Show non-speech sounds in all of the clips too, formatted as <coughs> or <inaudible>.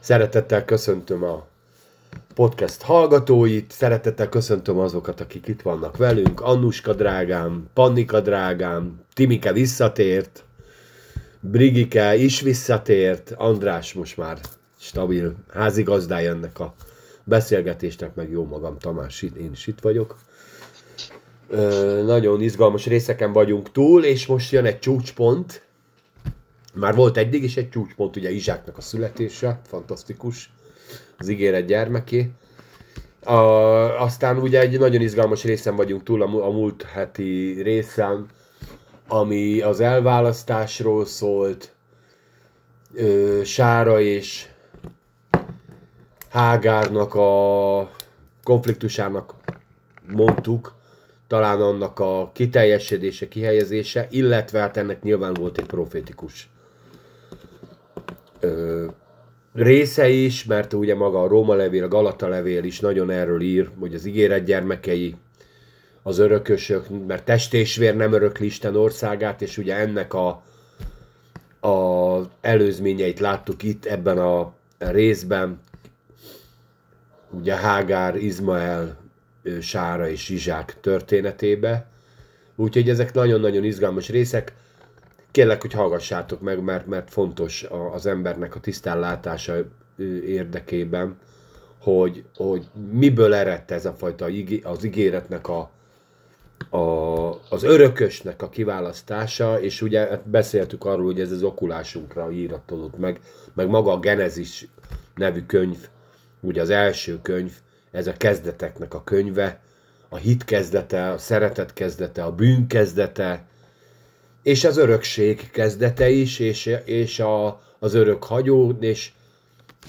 Szeretettel köszöntöm a podcast hallgatóit, szeretettel köszöntöm azokat, akik itt vannak velünk, Annuska drágám, Pannika drágám, Timike visszatért, Brigike is visszatért, András most már stabil házigazdája ennek a beszélgetésnek, meg jó magam, Tamás, én is itt vagyok. Ö, nagyon izgalmas részeken vagyunk túl, és most jön egy csúcspont. Már volt eddig is egy csúcspont, ugye Izsáknak a születése, fantasztikus, az ígéret gyermeké. A, aztán ugye egy nagyon izgalmas részen vagyunk túl, a, a múlt heti részen, ami az elválasztásról szólt, ö, Sára és Hágárnak a konfliktusának mondtuk, talán annak a kiteljesedése, kihelyezése, illetve hát ennek nyilván volt egy profétikus ö, része is, mert ugye maga a Róma levél, a Galata levél is nagyon erről ír, hogy az ígéret gyermekei, az örökösök, mert test és vér nem örökli Isten országát, és ugye ennek a, a előzményeit láttuk itt ebben a részben, ugye Hágár, Izmael, Sára és Zsizsák történetébe. Úgyhogy ezek nagyon-nagyon izgalmas részek. Kérlek, hogy hallgassátok meg, mert, mert fontos az embernek a tisztánlátása érdekében, hogy, hogy miből eredt ez a fajta az ígéretnek a, a, az örökösnek a kiválasztása, és ugye hát beszéltük arról, hogy ez az okulásunkra íratolott meg, meg maga a Genezis nevű könyv, ugye az első könyv, ez a kezdeteknek a könyve, a hit kezdete, a szeretet kezdete, a bűn kezdete, és az örökség kezdete is, és, és a, az örök hagyó, és,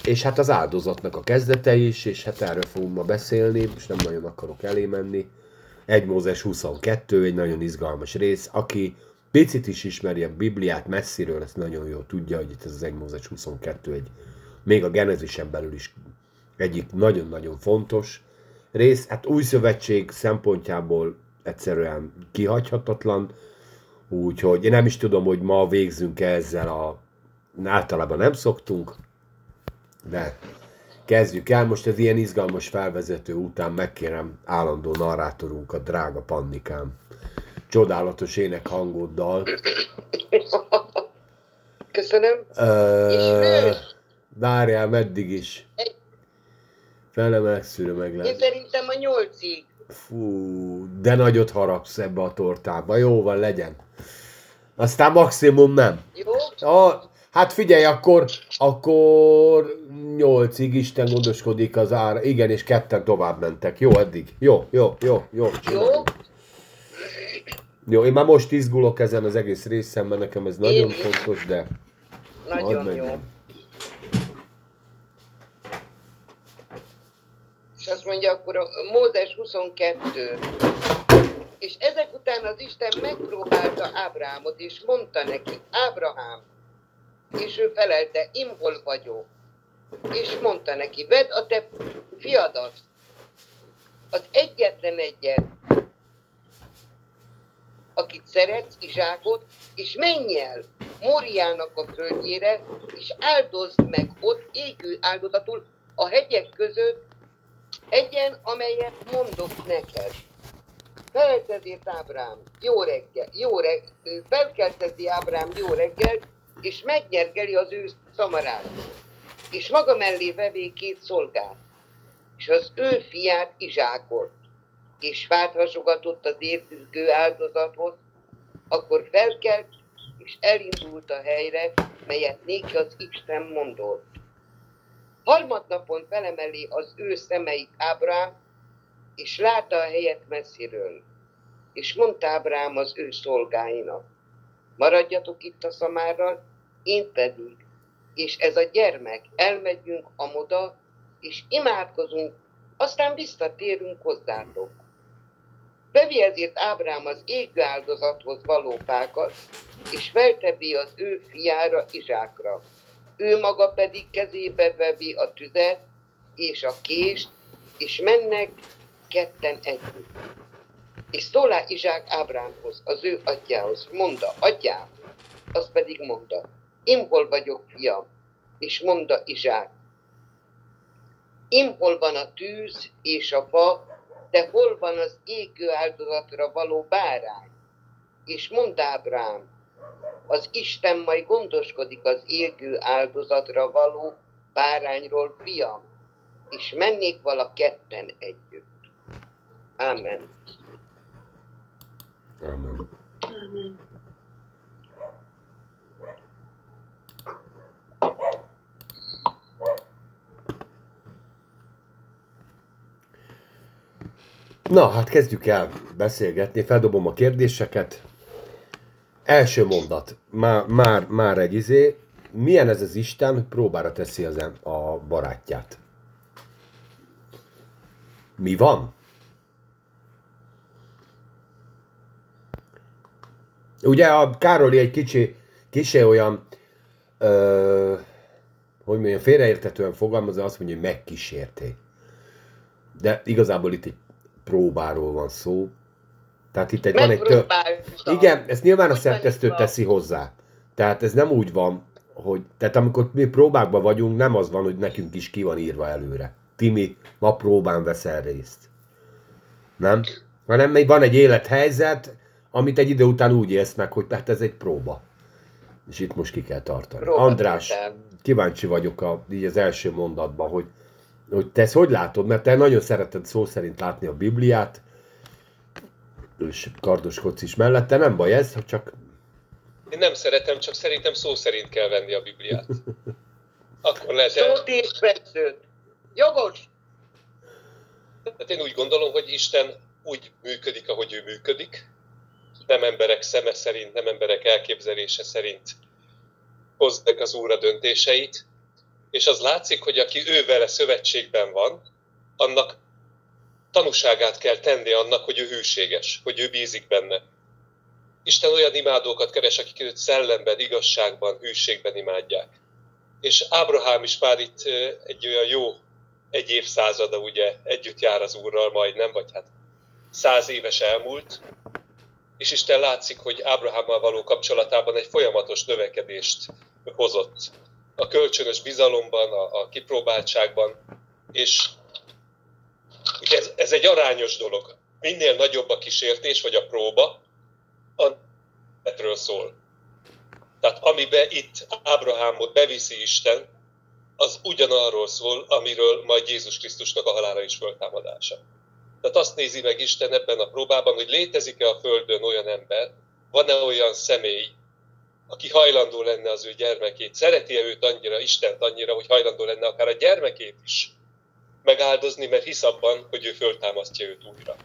és hát az áldozatnak a kezdete is, és hát erről fogunk ma beszélni, most nem nagyon akarok elé menni. 1 Mózes 22, egy nagyon izgalmas rész, aki picit is ismeri a Bibliát messziről, ezt nagyon jól tudja, hogy itt ez az 1 Mózes 22 egy, még a Genezisen belül is egyik nagyon-nagyon fontos rész. Hát új szövetség szempontjából egyszerűen kihagyhatatlan, úgyhogy én nem is tudom, hogy ma végzünk -e ezzel a... Általában nem szoktunk, de kezdjük el. Most ez ilyen izgalmas felvezető után megkérem állandó narrátorunkat, drága Pannikám. Csodálatos ének hangoddal. Köszönöm. Uh, várjál, meddig is? Egy Felemelszűre meg lehet. Én szerintem a nyolcig. Fú, de nagyot harapsz ebbe a tortába. Jó van, legyen. Aztán maximum nem. Jó? A, hát figyelj, akkor, akkor nyolcig Isten gondoskodik az ára. Igen, és ketten tovább mentek. Jó, eddig. Jó, jó, jó, jó. Jó? Jó, én már most izgulok ezen az egész részen, mert nekem ez nagyon én... fontos, de... Nagyon jó. Mondja, akkor a Mózes 22. És ezek után az Isten megpróbálta Ábrámot, és mondta neki, Ábrahám, és ő felelte, im hol vagyok. És mondta neki, vedd a te fiadat, az egyetlen egyet, akit szeretsz, Izsákot, és menj el Móriának a földjére, és áldozd meg ott égő áldozatul a hegyek között Egyen, amelyet mondok neked. Felkeltezi Ábrám, jó reggel, jó reggel, felkeltezi Ábrám jó reggel, és megnyergeli az ő szamarát. És maga mellé vevé két szolgát, és az ő fiát Izsákot, és fát hasogatott az értüzgő áldozathoz, akkor felkelt, és elindult a helyre, melyet néki az Isten mondott. Harmadnapon felemeli az ő szemeit Ábrám, és látta a helyet messziről. És mondta Ábrám az ő szolgáinak, maradjatok itt a szamárral, én pedig, és ez a gyermek, elmegyünk a moda, és imádkozunk, aztán visszatérünk hozzátok. Bevi ezért Ábrám az égő áldozathoz való fákat, és feltebi az ő fiára, Izsákra ő maga pedig kezébe vevi a tüzet és a kést, és mennek ketten együtt. És szólá Izsák Ábrámhoz, az ő atyához, mondta, atyám, az pedig mondta, én hol vagyok, fiam, és mondta Izsák, Im hol van a tűz és a fa, de hol van az égő áldozatra való bárány? És mond Ábrám, az Isten majd gondoskodik az égő áldozatra való bárányról, fiam, és mennék vala ketten együtt. Amen. Amen. Amen. Na, hát kezdjük el beszélgetni, feldobom a kérdéseket. Első mondat, már, már, már egy izé, milyen ez az Isten, próbára teszi az em- a barátját? Mi van? Ugye a Károli egy kicsi, kicsi olyan, ö, hogy mondjam, félreértetően fogalmazza, azt mondja, hogy megkísérték. De igazából itt egy próbáról van szó. Tehát itt egy, van egy. Megpróbáltam. Igen, ezt nyilván a szerkesztő teszi hozzá. Tehát ez nem úgy van, hogy... Tehát amikor mi próbákban vagyunk, nem az van, hogy nekünk is ki van írva előre. Timi, ma próbán veszel részt. Nem? Hanem még van egy élethelyzet, amit egy idő után úgy élsz meg, hogy tehát ez egy próba. És itt most ki kell tartani. Próba András, tétel. kíváncsi vagyok a, így az első mondatban, hogy, hogy te ezt hogy látod, mert te nagyon szereted szó szerint látni a Bibliát, és kardoskodsz is mellette, nem baj ez, csak Én nem szeretem, csak szerintem szó szerint kell venni a Bibliát. Akkor lehet. Szót és. Jogos. Tehát én úgy gondolom, hogy Isten úgy működik, ahogy ő működik. Nem emberek szeme szerint, nem emberek elképzelése szerint hozzák az Úr a döntéseit. És az látszik, hogy aki ő vele szövetségben van, annak tanúságát kell tenni annak, hogy ő hűséges, hogy ő bízik benne. Isten olyan imádókat keres, akik őt szellemben, igazságban, hűségben imádják. És Ábrahám is már itt egy olyan jó egy évszázada ugye együtt jár az Úrral majdnem, vagy hát száz éves elmúlt, és Isten látszik, hogy Ábrahámmal való kapcsolatában egy folyamatos növekedést hozott. A kölcsönös bizalomban, a, a kipróbáltságban, és ugye ez, ez egy arányos dolog. Minél nagyobb a kísértés, vagy a próba, annál szól. Tehát amiben itt Ábrahámot beviszi Isten, az ugyanarról szól, amiről majd Jézus Krisztusnak a halála és föltámadása. Tehát azt nézi meg Isten ebben a próbában, hogy létezik-e a Földön olyan ember, van-e olyan személy, aki hajlandó lenne az ő gyermekét, szereti-e őt annyira, Istent annyira, hogy hajlandó lenne akár a gyermekét is megáldozni, mert hisz abban, hogy ő föltámasztja őt újra.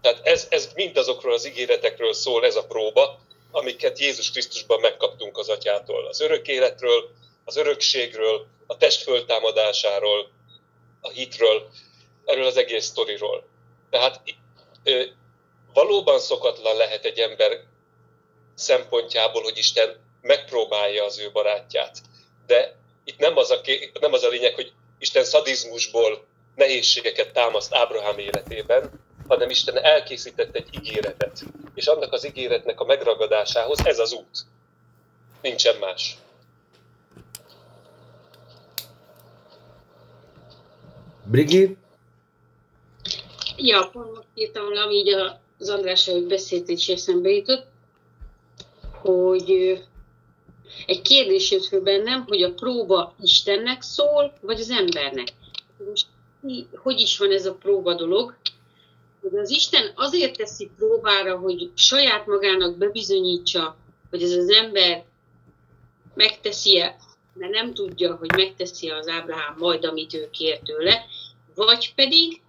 Tehát ez, ez mindazokról az ígéretekről szól ez a próba, amiket Jézus Krisztusban megkaptunk az atyától. Az örök életről, az örökségről, a test föltámadásáról, a hitről, erről az egész sztoriról. Tehát valóban szokatlan lehet egy ember szempontjából, hogy Isten megpróbálja az ő barátját. De itt nem az a, ké- nem az a lényeg, hogy Isten szadizmusból nehézségeket támaszt Ábrahám életében, hanem Isten elkészített egy ígéretet. És annak az ígéretnek a megragadásához ez az út. Nincsen más. Brigi, Ja, pont most írtam le, ami így az András, hogy beszélt, és eszembe jutott, hogy egy kérdés jött föl bennem, hogy a próba Istennek szól, vagy az embernek. Most hogy is van ez a próba dolog? Az Isten azért teszi próbára, hogy saját magának bebizonyítsa, hogy ez az ember megteszi-e, mert nem tudja, hogy megteszi az Ábrahám majd, amit ő kér tőle, vagy pedig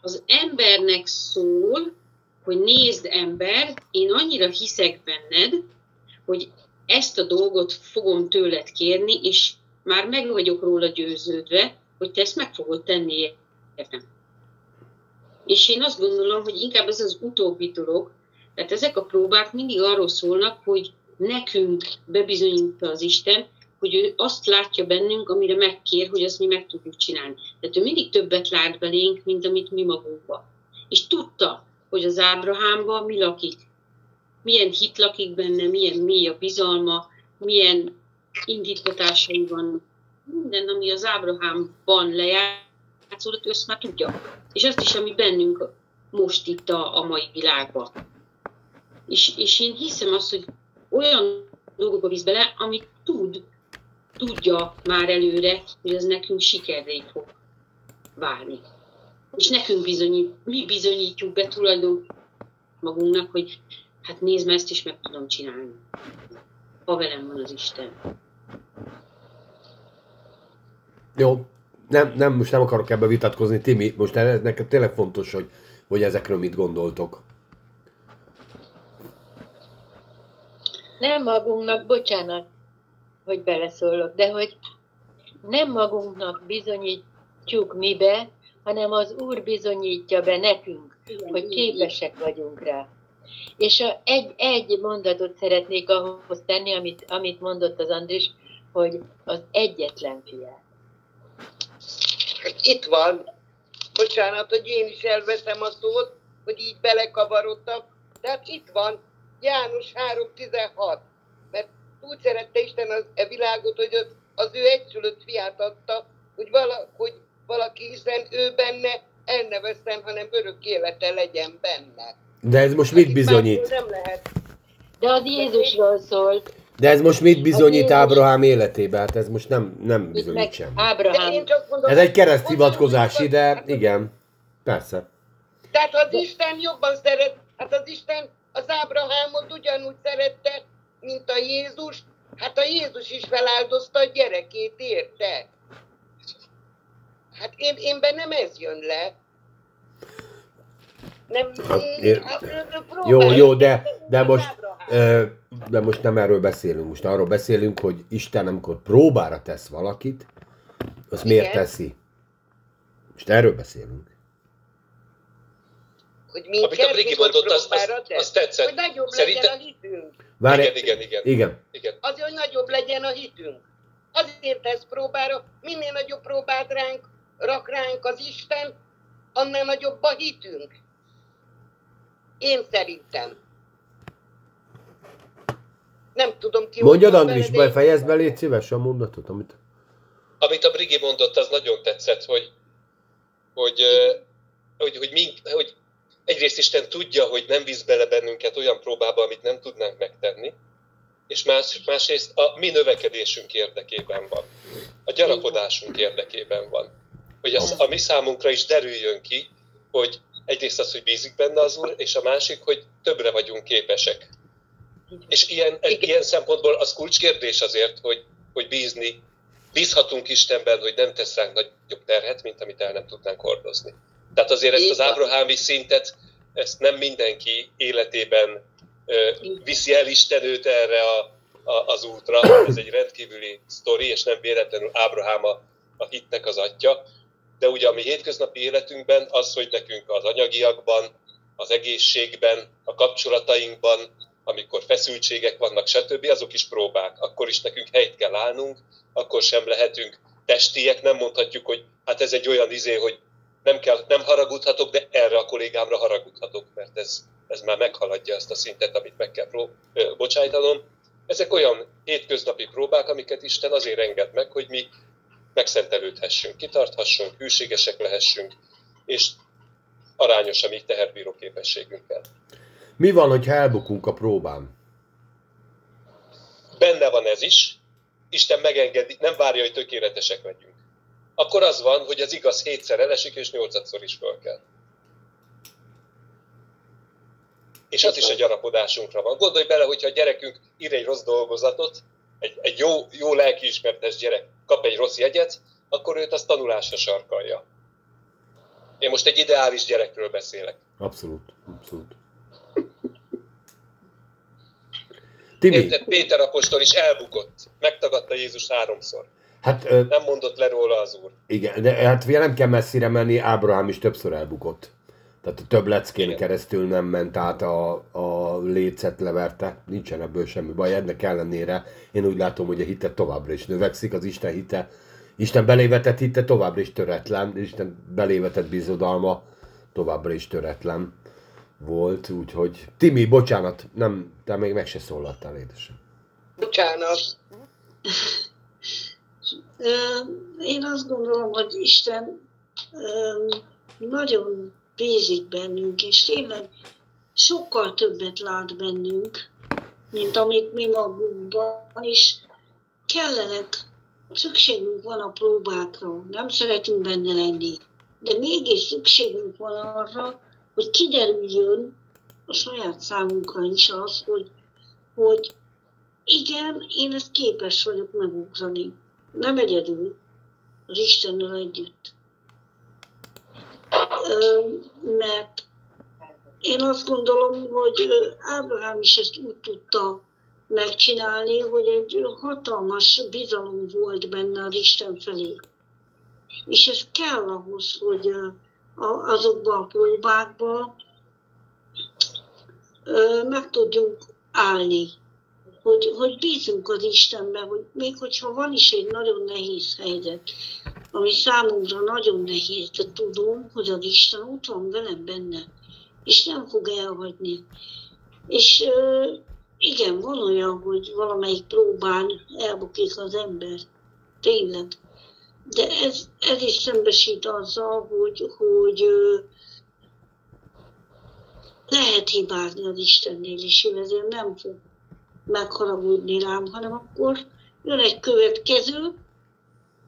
az embernek szól, hogy nézd ember, én annyira hiszek benned, hogy ezt a dolgot fogom tőled kérni, és már meg vagyok róla győződve, hogy te ezt meg fogod tenni értem. És én azt gondolom, hogy inkább ez az utóbbi dolog, tehát ezek a próbák mindig arról szólnak, hogy nekünk bebizonyítja az Isten, hogy ő azt látja bennünk, amire megkér, hogy azt mi meg tudjuk csinálni. Tehát ő mindig többet lát belénk, mint amit mi magunkba. És tudta, hogy az Ábrahámban mi lakik. Milyen hit lakik benne, milyen mély a bizalma, milyen indítatásai vannak. Minden, ami az Ábrahámban lejárt, játszódott, ő ezt már tudja. És azt is, ami bennünk most itt a, a mai világban. És, és én hiszem azt, hogy olyan dolgokba visz bele, amit tud, tudja már előre, hogy ez nekünk sikerré fog válni. És nekünk bizonyít, mi bizonyítjuk be tulajdon magunknak, hogy hát nézd, ezt is meg tudom csinálni. Ha velem van az Isten. Jó, nem, nem, most nem akarok ebbe vitatkozni, Timi, most nekem tényleg fontos, hogy, hogy ezekről mit gondoltok. Nem magunknak, bocsánat, hogy beleszólok, de hogy nem magunknak bizonyítjuk mibe, hanem az Úr bizonyítja be nekünk, Igen, hogy képesek vagyunk rá. És egy, egy mondatot szeretnék ahhoz tenni, amit, amit mondott az Andris, hogy az egyetlen fiát. Itt van. Bocsánat, hogy én is elveszem a szót, hogy így belekavarodtam. De itt van. János 3.16. Mert úgy szerette Isten az, e világot, hogy az, az ő egyszülött fiát adta, hogy, vala, hogy valaki, hiszen ő benne el ne veszem, hanem örök élete legyen benne. De ez most mit bizonyít? Nem lehet. De az Jézusról szólt. De ez most mit bizonyít Ábrahám életében? Hát ez most nem, nem bizonyít sem. Ábrahám. Ez egy kereszt hivatkozás ide, igen. Persze. Tehát az Isten jobban szeret, hát az Isten az Ábrahámot ugyanúgy szerette, mint a Jézus. Hát a Jézus is feláldozta a gyerekét, érte? Hát én, én bennem ez jön le. Nem, hát, én, jó, jó, de, de most, de most nem erről beszélünk. Most arról beszélünk, hogy Isten, amikor próbára tesz valakit, az Igen. miért teszi? Most erről beszélünk. Hogy Amit a Brigi mondott, az, az, az tetszett. Hogy nagyobb Szerintem... legyen a hitünk. Várj, igen, igen, igen, igen. igen. Azért, hogy nagyobb legyen a hitünk. Azért tesz próbára, minél nagyobb próbát ránk, rak ránk az Isten, annál nagyobb a hitünk. Én szerintem. Nem tudom ki. Mondjad, Andris, fejezd be, légy szíves a mondatot, amit... Amit a Brigi mondott, az nagyon tetszett, hogy, hogy, hogy, hogy, mink, hogy egyrészt Isten tudja, hogy nem visz bele bennünket olyan próbába, amit nem tudnánk megtenni, és más, másrészt a mi növekedésünk érdekében van. A gyarapodásunk érdekében van. Hogy az a mi számunkra is derüljön ki, hogy egyrészt az, hogy bízik benne az Úr, és a másik, hogy többre vagyunk képesek. És ilyen, ilyen szempontból az kulcskérdés azért, hogy, hogy bízni, bízhatunk Istenben, hogy nem tesz ránk nagyobb terhet, mint amit el nem tudnánk hordozni. Tehát azért ezt az ábrahámi szintet, ezt nem mindenki életében viszi el Isten őt erre a, a, az útra. Ez egy rendkívüli sztori, és nem véletlenül Ábrahám a, a hitnek az atya. De ugye a mi hétköznapi életünkben az, hogy nekünk az anyagiakban, az egészségben, a kapcsolatainkban, amikor feszültségek vannak, stb., azok is próbák. Akkor is nekünk helyt kell állnunk, akkor sem lehetünk testiek, nem mondhatjuk, hogy hát ez egy olyan izé, hogy nem, kell, nem haragudhatok, de erre a kollégámra haragudhatok, mert ez, ez már meghaladja ezt a szintet, amit meg kell pró, bocsájtanom. Ezek olyan hétköznapi próbák, amiket Isten azért enged meg, hogy mi megszentelődhessünk, kitarthassunk, hűségesek lehessünk, és arányos a mi teherbíró képességünkkel. Mi van, hogyha elbukunk a próbán? Benne van ez is. Isten megengedi, nem várja, hogy tökéletesek legyünk akkor az van, hogy az igaz hétszer elesik, és nyolcadszor is föl kell. És az is a gyarapodásunkra van. Gondolj bele, hogyha a gyerekünk ír egy rossz dolgozatot, egy, egy jó, jó lelkiismertes gyerek kap egy rossz jegyet, akkor őt az tanulásra sarkalja. Én most egy ideális gyerekről beszélek. Abszolút, abszolút. Timi. Péter apostol is elbukott. Megtagadta Jézus háromszor. Hát, ö, nem mondott le róla az úr. Igen, de hát nem kell messzire menni, Ábrahám is többször elbukott. Tehát a több leckén igen. keresztül nem ment át a, a lécet leverte, nincsen ebből semmi baj. Ennek ellenére én úgy látom, hogy a hite továbbra is növekszik, az Isten hite, Isten belévetett hite továbbra is töretlen, Isten belévetett bizodalma továbbra is töretlen volt, úgyhogy Timi, bocsánat, nem, te még meg se szólaltál, édesem. Bocsánat. Én azt gondolom, hogy Isten nagyon bízik bennünk, és tényleg sokkal többet lát bennünk, mint amit mi magunkban, és kellenek, szükségünk van a próbákra, nem szeretünk benne lenni, de mégis szükségünk van arra, hogy kiderüljön a saját számunkra is az, hogy, hogy igen, én ezt képes vagyok megugrani. Nem egyedül, az Istennel együtt. Mert én azt gondolom, hogy Ábrahám is ezt úgy tudta megcsinálni, hogy egy hatalmas bizalom volt benne az Isten felé. És ez kell ahhoz, hogy azokban a próbákban meg tudjunk állni. Hogy, hogy bízunk az Istenbe, hogy még hogyha van is egy nagyon nehéz helyzet, ami számunkra nagyon nehéz, de tudom, hogy az Isten ott van velem benne, és nem fog elhagyni. És igen, van olyan, hogy valamelyik próbán elbukik az ember. Tényleg. De ez, ez is szembesít azzal, hogy, hogy lehet hibázni az Istennél is, ő ezért nem fog megharagudni rám, hanem akkor jön egy következő,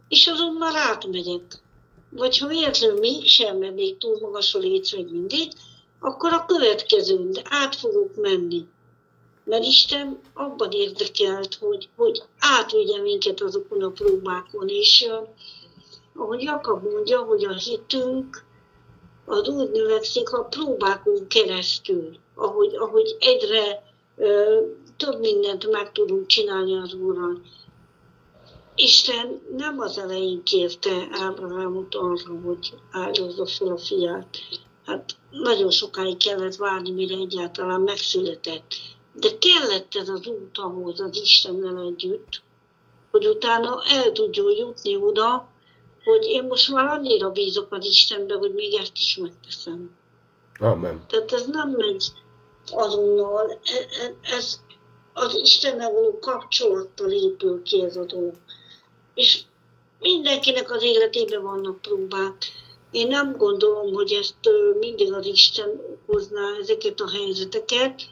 és azon már átmegyek. Vagy ha véletlenül mégsem, még túl magas a létsző mindig, akkor a következőn, de át fogok menni. Mert Isten abban érdekelt, hogy, hogy átvigye minket azokon a próbákon, és ahogy Jakab mondja, hogy a hitünk az úgy növekszik a próbákon keresztül, ahogy, ahogy egyre uh, több mindent meg tudunk csinálni az Úrral. Isten nem az elején kérte Ábrahámot arra, hogy áldozza fel a fiát. Hát nagyon sokáig kellett várni, mire egyáltalán megszületett. De kellett ez az út ahhoz az Istennel együtt, hogy utána el tudjon jutni oda, hogy én most már annyira bízok az Istenbe, hogy még ezt is megteszem. Amen. Tehát ez nem megy azonnal, e- e- ez az Istennel való kapcsolattal épül ki ez a dolog. És mindenkinek az életében vannak próbák. Én nem gondolom, hogy ezt mindig az Isten hozná ezeket a helyzeteket,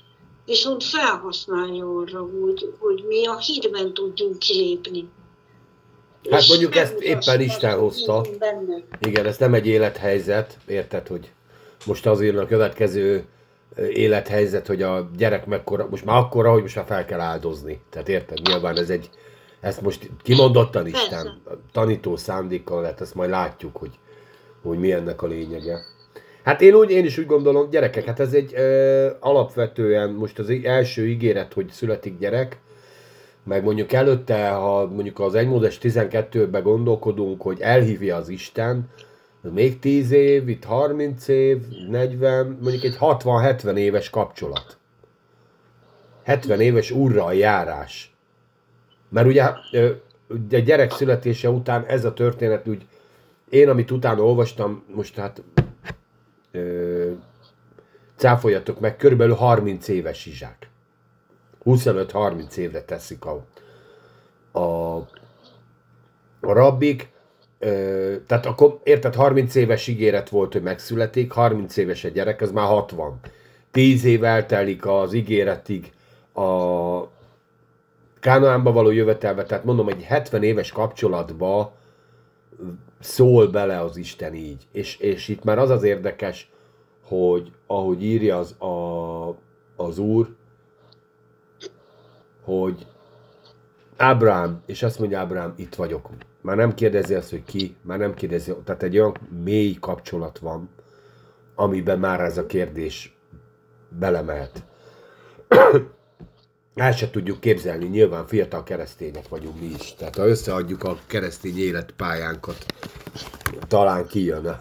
viszont felhasználja arra, hogy, hogy mi a hírben tudjunk kilépni. Hát mondjuk ezt éppen Isten hozta. Igen, ez nem egy élethelyzet, érted, hogy most azért a következő élethelyzet, hogy a gyerek mekkora, most már akkora, hogy most már fel kell áldozni. Tehát érted, nyilván ez egy, ezt most kimondottan Isten, tanító szándékkal lehet, ezt majd látjuk, hogy, hogy mi ennek a lényege. Hát én, úgy, én is úgy gondolom, gyerekek, hát ez egy ö, alapvetően most az első ígéret, hogy születik gyerek, meg mondjuk előtte, ha mondjuk az 1 módos 12-ben gondolkodunk, hogy elhívja az Isten, még 10 év, itt 30 év, 40, mondjuk egy 60-70 éves kapcsolat. 70 éves úrral járás. Mert ugye a gyerek születése után ez a történet úgy, én amit utána olvastam, most hát ö, cáfoljatok meg, körülbelül 30 éves izsák. 25-30 évre teszik a, a, a rabbik, ö, tehát akkor érted, 30 éves ígéret volt, hogy megszületik, 30 éves a gyerek, az már 60. 10 év eltelik az ígéretig a Kánaánba való jövetelbe, tehát mondom, egy 70 éves kapcsolatba szól bele az Isten így. És, és itt már az az érdekes, hogy ahogy írja az, a, az Úr, hogy Ábrám, és azt mondja Ábrám, itt vagyok. Már nem kérdezi azt, hogy ki, már nem kérdezi, tehát egy olyan mély kapcsolat van, amiben már ez a kérdés belemehet. El se tudjuk képzelni, nyilván fiatal keresztények vagyunk mi is. Tehát ha összeadjuk a keresztény életpályánkat, talán kijön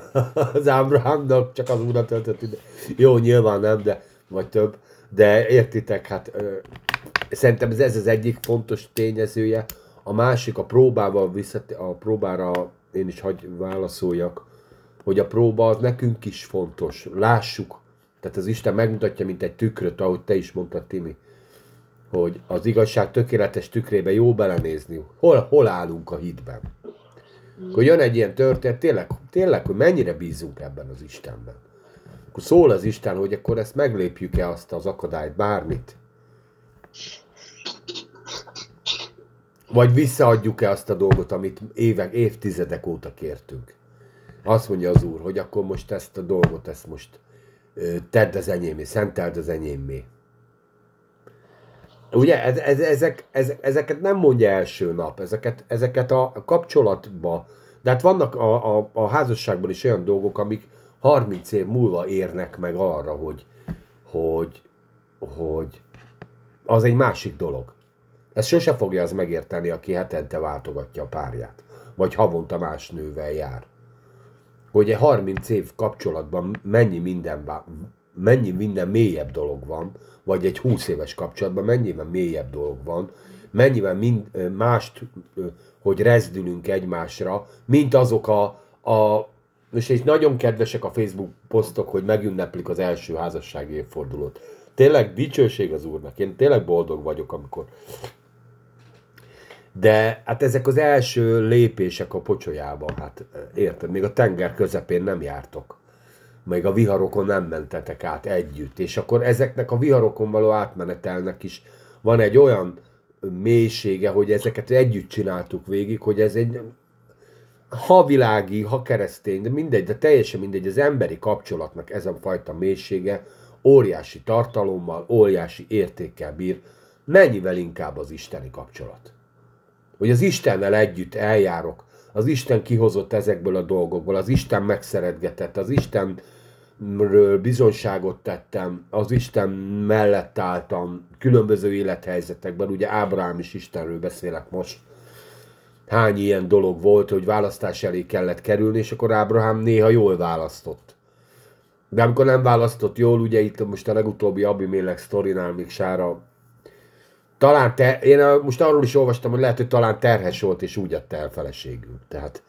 az Ábrahámnak, csak az úrra töltött ide. Jó, nyilván nem, de vagy több. De értitek, hát ö, szerintem ez, az egyik fontos tényezője. A másik a próbával visszat, a próbára én is hagy válaszoljak, hogy a próba az nekünk is fontos. Lássuk. Tehát az Isten megmutatja, mint egy tükröt, ahogy te is mondtad, Timi hogy az igazság tökéletes tükrébe jó belenézni, hol, hol állunk a hitben. Hogy jön egy ilyen történet, tényleg, tényleg, hogy mennyire bízunk ebben az Istenben. Akkor szól az Isten, hogy akkor ezt meglépjük-e azt az akadályt, bármit. Vagy visszaadjuk-e azt a dolgot, amit évek, évtizedek óta kértünk. Azt mondja az Úr, hogy akkor most ezt a dolgot, ezt most tedd az enyémé, szenteld az enyémé. Ugye ez, ez, ezek, ez, ezeket nem mondja első nap, ezeket, ezeket a kapcsolatba, de hát vannak a, a, a házasságban is olyan dolgok, amik 30 év múlva érnek meg arra, hogy, hogy, hogy az egy másik dolog. Ez sose fogja az megérteni, aki hetente váltogatja a párját, vagy havonta más nővel jár. Hogy egy 30 év kapcsolatban mennyi minden, mennyi minden mélyebb dolog van, vagy egy 20 éves kapcsolatban mennyivel mélyebb dolog van, mennyivel mind, mást, hogy rezdülünk egymásra, mint azok a, a és és nagyon kedvesek a Facebook posztok, hogy megünneplik az első házassági évfordulót. Tényleg dicsőség az Úrnak. Én tényleg boldog vagyok, amikor de hát ezek az első lépések a pocsolyába, hát érted, még a tenger közepén nem jártok. Még a viharokon nem mentetek át együtt. És akkor ezeknek a viharokon való átmenetelnek is van egy olyan mélysége, hogy ezeket együtt csináltuk végig, hogy ez egy ha világi, ha keresztény, de mindegy, de teljesen mindegy, az emberi kapcsolatnak ez a fajta mélysége óriási tartalommal, óriási értékkel bír, mennyivel inkább az isteni kapcsolat. Hogy az Istennel együtt eljárok, az Isten kihozott ezekből a dolgokból, az Isten megszeretgetett, az Istenről bizonyságot tettem, az Isten mellett álltam különböző élethelyzetekben, ugye Ábrahám is Istenről beszélek most, hány ilyen dolog volt, hogy választás elé kellett kerülni, és akkor Ábrahám néha jól választott. De amikor nem választott jól, ugye itt most a legutóbbi Abimélek sztorinál még Sára talán te, én most arról is olvastam, hogy lehet, hogy talán terhes volt, és úgy adta el feleségül. Tehát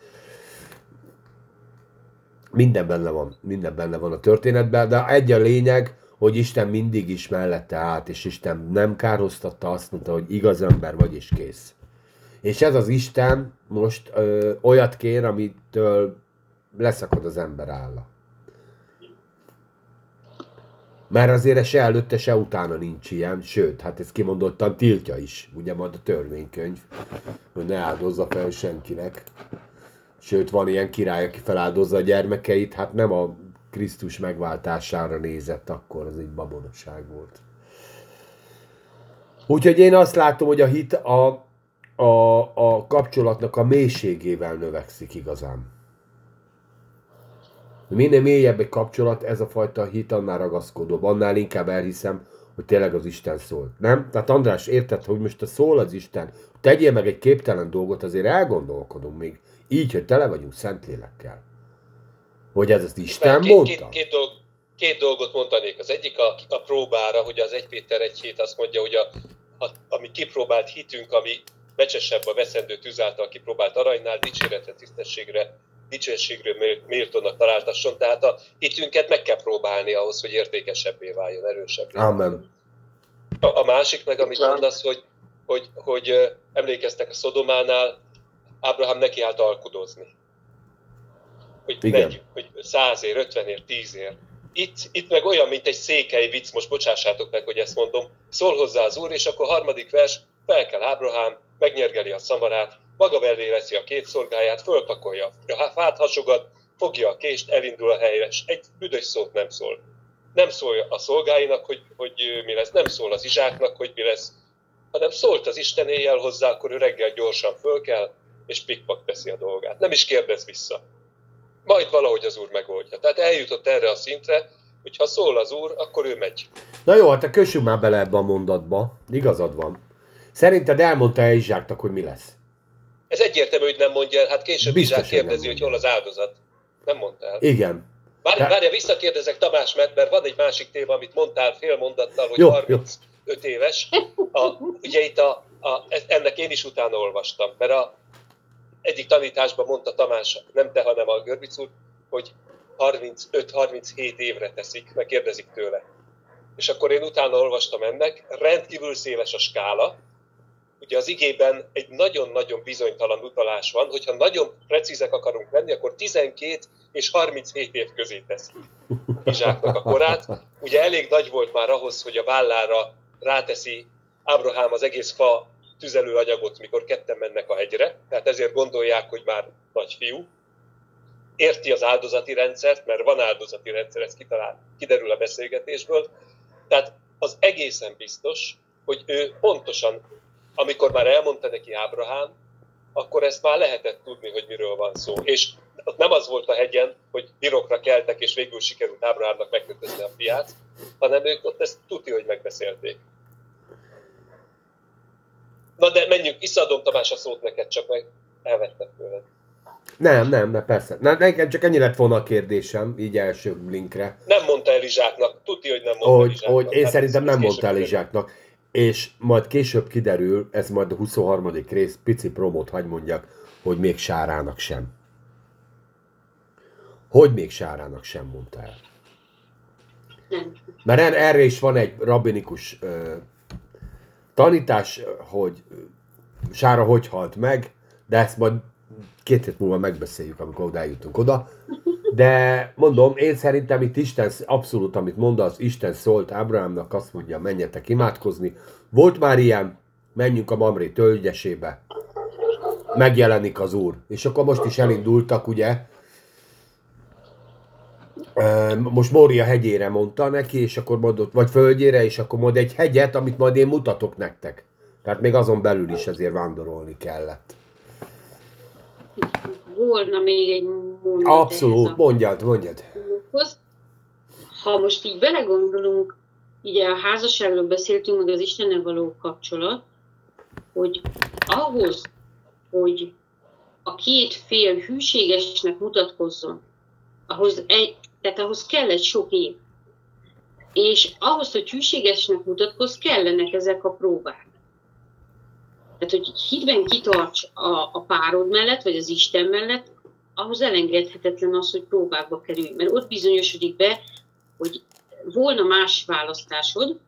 minden benne van, minden benne van a történetben, de egy a lényeg, hogy Isten mindig is mellette állt, és Isten nem kárhoztatta, azt mondta, hogy igaz ember vagy, és kész. És ez az Isten most ö, olyat kér, amitől leszakad az ember álla. Mert azért se előtte, se utána nincs ilyen, sőt, hát ez kimondottan tiltja is, ugye majd a törvénykönyv, hogy ne áldozza fel senkinek. Sőt, van ilyen király, aki feláldozza a gyermekeit, hát nem a Krisztus megváltására nézett, akkor az egy babonaság volt. Úgyhogy én azt látom, hogy a hit a, a, a kapcsolatnak a mélységével növekszik igazán. Minél mélyebb egy kapcsolat, ez a fajta hit annál ragaszkodóbb, annál inkább elhiszem, hogy tényleg az Isten szól. Nem? Tehát András, érted, hogy most a szól az Isten, tegyél meg egy képtelen dolgot, azért elgondolkodunk még így, hogy tele vagyunk Szentlélekkel. Hogy ez az Isten két, mondta? két, két, dolg, két dolgot mondanék. Az egyik a, a próbára, hogy az 1 Péter 1 hét azt mondja, hogy a, a, ami kipróbált hitünk, ami becsesebb a veszendő tűz által kipróbált aranynál, dicséretre, tisztességre, dicsőségre mér- méltónak találtasson. Tehát a hitünket meg kell próbálni ahhoz, hogy értékesebbé váljon, erősebbé. Amen. A, a másik meg, amit mondasz, hogy, hogy, hogy emlékeztek a Szodománál, Ábrahám neki állt alkudozni. Hogy, Igen. megy, hogy százért, ötvenért, tízért. Itt, itt meg olyan, mint egy székely vicc, most bocsássátok meg, hogy ezt mondom, szól hozzá az úr, és akkor harmadik vers, fel kell Ábrahám, megnyergeli a szamarát, maga mellé veszi a két szolgáját, fölpakolja a fát hasogat, fogja a kést, elindul a helyre, és egy büdös szót nem szól. Nem szól a szolgáinak, hogy, hogy mi lesz, nem szól az izsáknak, hogy mi lesz, hanem szólt az Isten éjjel hozzá, akkor ő reggel gyorsan föl kell, és pikpak teszi a dolgát. Nem is kérdez vissza. Majd valahogy az úr megoldja. Tehát eljutott erre a szintre, hogy ha szól az úr, akkor ő megy. Na jó, hát kössünk már bele ebbe a mondatba. Igazad van. Szerinted elmondta-e Izsáknak, hogy mi lesz? Ez egyértelmű, hogy nem mondja el. Hát később Biztos, nem kérdezi, hogy hol az áldozat. Nem mondta el. Igen. Várj, Te- várja, visszakérdezek Tamás, mert, mert van egy másik téma, amit mondtál fél mondattal, hogy Jó, 35 éves. A, ugye itt a, a, ennek én is utána olvastam, mert a egyik tanításban mondta Tamás, nem te, hanem a Görbic úr, hogy 35-37 évre teszik, meg kérdezik tőle. És akkor én utána olvastam ennek, rendkívül széles a skála, ugye az igében egy nagyon-nagyon bizonytalan utalás van, hogyha nagyon precízek akarunk lenni, akkor 12 és 37 év közé teszi Izsáknak a korát. Ugye elég nagy volt már ahhoz, hogy a vállára ráteszi Ábrahám az egész fa tüzelőanyagot, mikor ketten mennek a hegyre, tehát ezért gondolják, hogy már nagy fiú. Érti az áldozati rendszert, mert van áldozati rendszer, ez kitalál, kiderül a beszélgetésből. Tehát az egészen biztos, hogy ő pontosan, amikor már elmondta neki Ábrahám, akkor ezt már lehetett tudni, hogy miről van szó. És ott nem az volt a hegyen, hogy birokra keltek, és végül sikerült Ábrahámnak megkötözni a fiát, hanem ők ott ezt tudja, hogy megbeszélték. Na de menjünk, visszaadom Tamás a szót neked, csak meg elvettek tőled. Nem, nem, nem, persze. Na, nekem csak ennyi lett volna a kérdésem, így első linkre. Nem mondta Elizsáknak, tudja, hogy nem mondta Hogy, Elizsáknak. hogy én Hát szerintem nem mondta. Elizsáknak. És majd később kiderül, ez majd a 23. rész, pici promót hagy mondjak, hogy még Sárának sem. Hogy még Sárának sem mondta el. Mert er- erre is van egy rabinikus ö, tanítás, hogy Sára hogy halt meg, de ezt majd két hét múlva megbeszéljük, amikor oda eljutunk oda. De mondom, én szerintem itt Isten, abszolút amit mond, az Isten szólt Ábrahámnak, azt mondja, menjetek imádkozni. Volt már ilyen, menjünk a Mamré tölgyesébe, megjelenik az Úr. És akkor most is elindultak, ugye, most Mória hegyére mondta neki, és akkor mondott, vagy földjére, és akkor mond egy hegyet, amit majd én mutatok nektek. Tehát még azon belül is ezért vándorolni kellett. Volna még egy mondat Abszolút, mondjad, mondjad. Ha most így belegondolunk, ugye a házasságról beszéltünk, meg az Istennel való kapcsolat, hogy ahhoz, hogy a két fél hűségesnek mutatkozzon, ahhoz, egy, tehát ahhoz kell egy sok év. És ahhoz, hogy hűségesnek mutatkozz, kellenek ezek a próbák. Tehát, hogy hitben kitarts a, a párod mellett, vagy az Isten mellett, ahhoz elengedhetetlen az, hogy próbákba kerülj. Mert ott bizonyosodik be, hogy volna más választásod,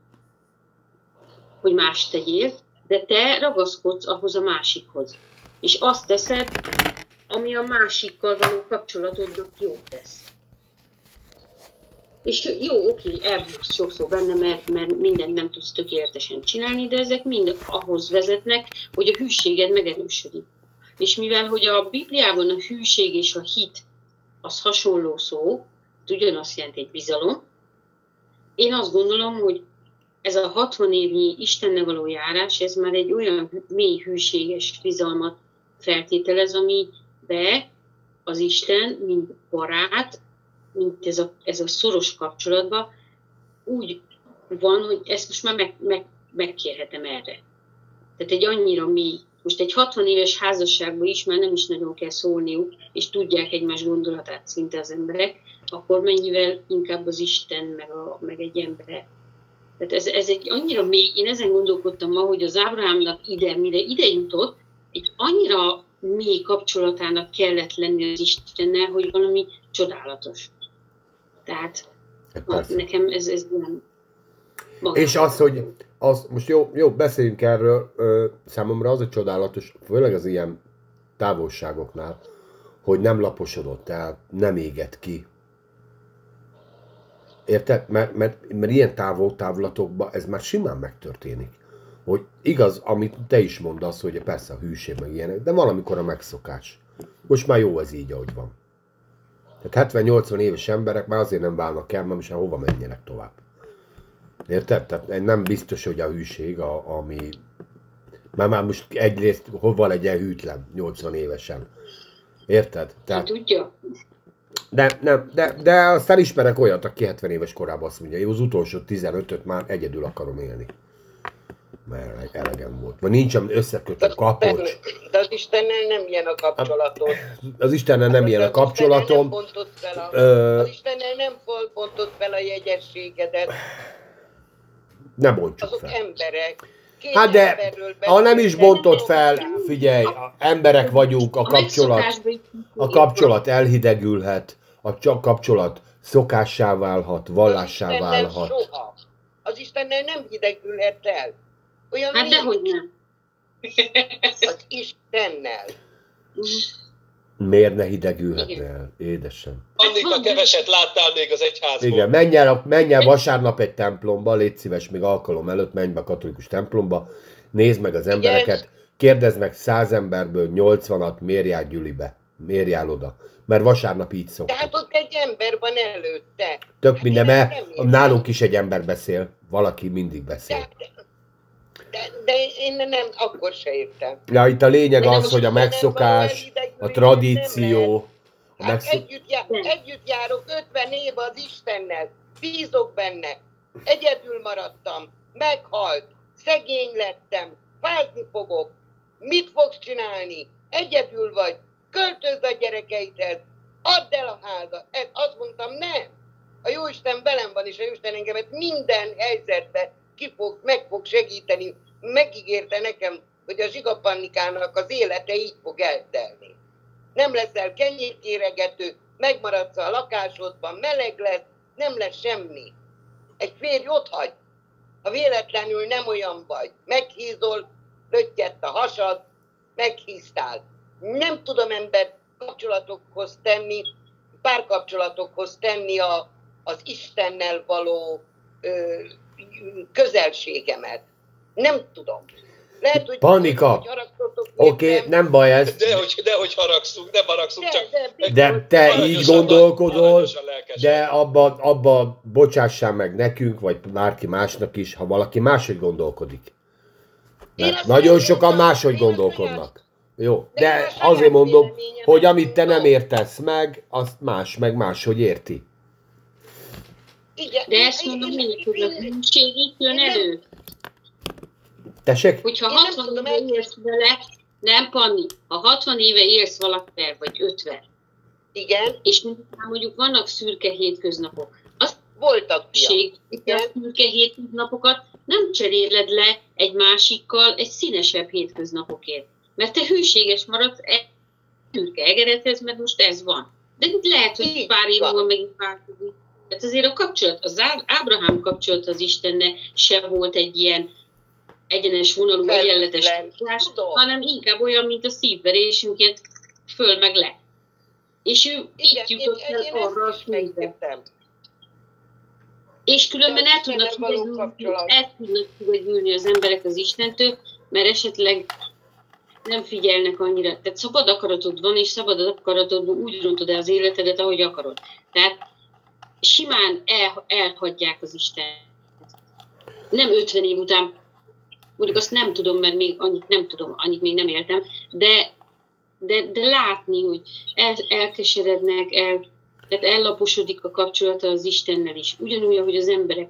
hogy más tegyél, de te ragaszkodsz ahhoz a másikhoz. És azt teszed, ami a másikkal való kapcsolatodnak jó tesz. És jó, oké, elbuksz sokszor benne, mert, mert mindent nem tudsz tökéletesen csinálni, de ezek mind ahhoz vezetnek, hogy a hűséged megerősödik. És mivel, hogy a Bibliában a hűség és a hit az hasonló szó, ugyanazt jelenti egy bizalom, én azt gondolom, hogy ez a 60 évnyi Istennel való járás, ez már egy olyan mély hűséges bizalmat feltételez, amibe az Isten, mint barát, mint ez a, ez a szoros kapcsolatban, úgy van, hogy ezt most már meg, meg, megkérhetem erre. Tehát egy annyira mély, most egy 60 éves házasságban is már nem is nagyon kell szólniuk, és tudják egymás gondolatát szinte az emberek, akkor mennyivel inkább az Isten, meg, a, meg egy ember. Tehát ez, ez egy annyira mély, én ezen gondolkodtam ma, hogy az Ábrahámnak ide, mire ide jutott, egy annyira mély kapcsolatának kellett lenni az Istennel, hogy valami csodálatos. Tehát Persze. nekem ez, ez nem magam. És az, hogy az, most jó, jó, beszéljünk erről, ö, számomra az a csodálatos, főleg az ilyen távolságoknál, hogy nem laposodott el, nem égett ki. Érted? Mert, mert, mert ilyen távol távlatokban ez már simán megtörténik. Hogy igaz, amit te is mondasz, hogy persze a hűség meg ilyenek, de valamikor a megszokás. Most már jó ez így, ahogy van. Tehát 70-80 éves emberek már azért nem válnak el, mert már hova menjenek tovább. Érted? Tehát nem biztos, hogy a hűség, a, ami... Mert már most egyrészt hova legyen hűtlen 80 évesen. Érted? Ki Tehát, tudja? de, nem, de, de aztán ismerek olyat, aki 70 éves korában azt mondja, jó, az utolsó 15-öt már egyedül akarom élni. Mert elegem volt. Vagy nincsen összekötő kapocs. De az Istennel nem ilyen a kapcsolatod. Az Istennel nem ilyen a Az Istennel kapcsolatom. Nem bontod fel a, Ö, az Istennel nem bontod fel a jegyességedet. ne bontsuk Azok fel. emberek. Két Hát de, ha nem is nem fel, figyelj, a- emberek vagyunk, a kapcsolat, a kapcsolat elhidegülhet, a csak kapcsolat szokássá válhat, vallássá Az Istennel válhat. Soha. Az Istennel nem hidegülhet el. Olyan Hát dehogy nem. <laughs> Az Istennel. Miért ne hidegülhetne el, édesem? Annika keveset láttál még az egyházból. Igen, menj el, menj el vasárnap egy templomba, légy szíves, még alkalom előtt menj be a katolikus templomba, nézd meg az embereket, kérdezd meg száz emberből 80-at, miért jár Gyülibe, miért jár oda. Mert vasárnap így szoktuk. Tehát ott egy ember van előtte. Tök minden, én mert nálunk is egy ember beszél, valaki mindig beszél. De, de, de én nem, akkor se értem. Ja, itt a lényeg az, hogy a megszokás, a tradíció, a Hát megszok... együtt, jár, együtt járok 50 év az Istennel, bízok benne, egyedül maradtam, meghalt, szegény lettem, fázni fogok, mit fogsz csinálni, egyedül vagy, költözz a gyerekeidhez, add el a házat. Ez, azt mondtam, nem. A Jóisten velem van, és a Jóisten engemet minden helyzetben ki fog, meg fog segíteni. Megígérte nekem, hogy a zsigapannikának az élete így fog eltelni. Nem leszel kenyérkéregető, megmaradsz a lakásodban, meleg lesz, nem lesz semmi. Egy férj ott hagy, ha véletlenül nem olyan vagy, meghízol, löttyett a hasad, meghíztál. Nem tudom ember kapcsolatokhoz tenni, párkapcsolatokhoz tenni a, az Istennel való ö, közelségemet. Nem tudom. Lehet, hogy, Panika. Oké, értem, nem baj ez, De hogy, de hogy haragszunk, nem haragszunk, de, csak de, de te így gondolkodol, de abba, abba bocsássál meg nekünk, vagy bárki másnak is, ha valaki máshogy gondolkodik. Mert nagyon sokan máshogy gondolkodnak. Jó, De azért mondom, hogy amit te nem értesz meg, azt más meg máshogy érti. Igen, De ezt mondom, hogy a én- bűnség itt jön elő. Tessék? Hogyha Én nem 60 tudom éve élsz vele, nem Panni, ha 60 éve élsz valakivel, vagy 50, Igen, és mondjuk, mondjuk vannak szürke hétköznapok, azt voltak hogy a szürke hétköznapokat nem cseréled le egy másikkal egy színesebb hétköznapokért. Mert te hűséges maradsz egy szürke egeredhez, mert most ez van. De lehet, hogy Így pár év múlva megint változik. Tehát azért a kapcsolat, az Ábrahám kapcsolat az Istenne se volt egy ilyen egyenes vonalú, egyenletes Tudom. hanem inkább olyan, mint a szívverésünk, ilyen föl meg le. És ő Igen, így jutott én, el én arra a szintre. És különben el tudnak el tudnak az emberek az Istentől, mert esetleg nem figyelnek annyira. Tehát szabad akaratod van, és szabad akaratodban úgy rontod el az életedet, ahogy akarod. Tehát simán el, elhagyják az Isten. Nem 50 év után, mondjuk azt nem tudom, mert még annyit nem tudom, annyit még nem éltem, de, de, de látni, hogy el, elkeserednek, el, tehát ellaposodik a kapcsolata az Istennel is. Ugyanúgy, ahogy az emberek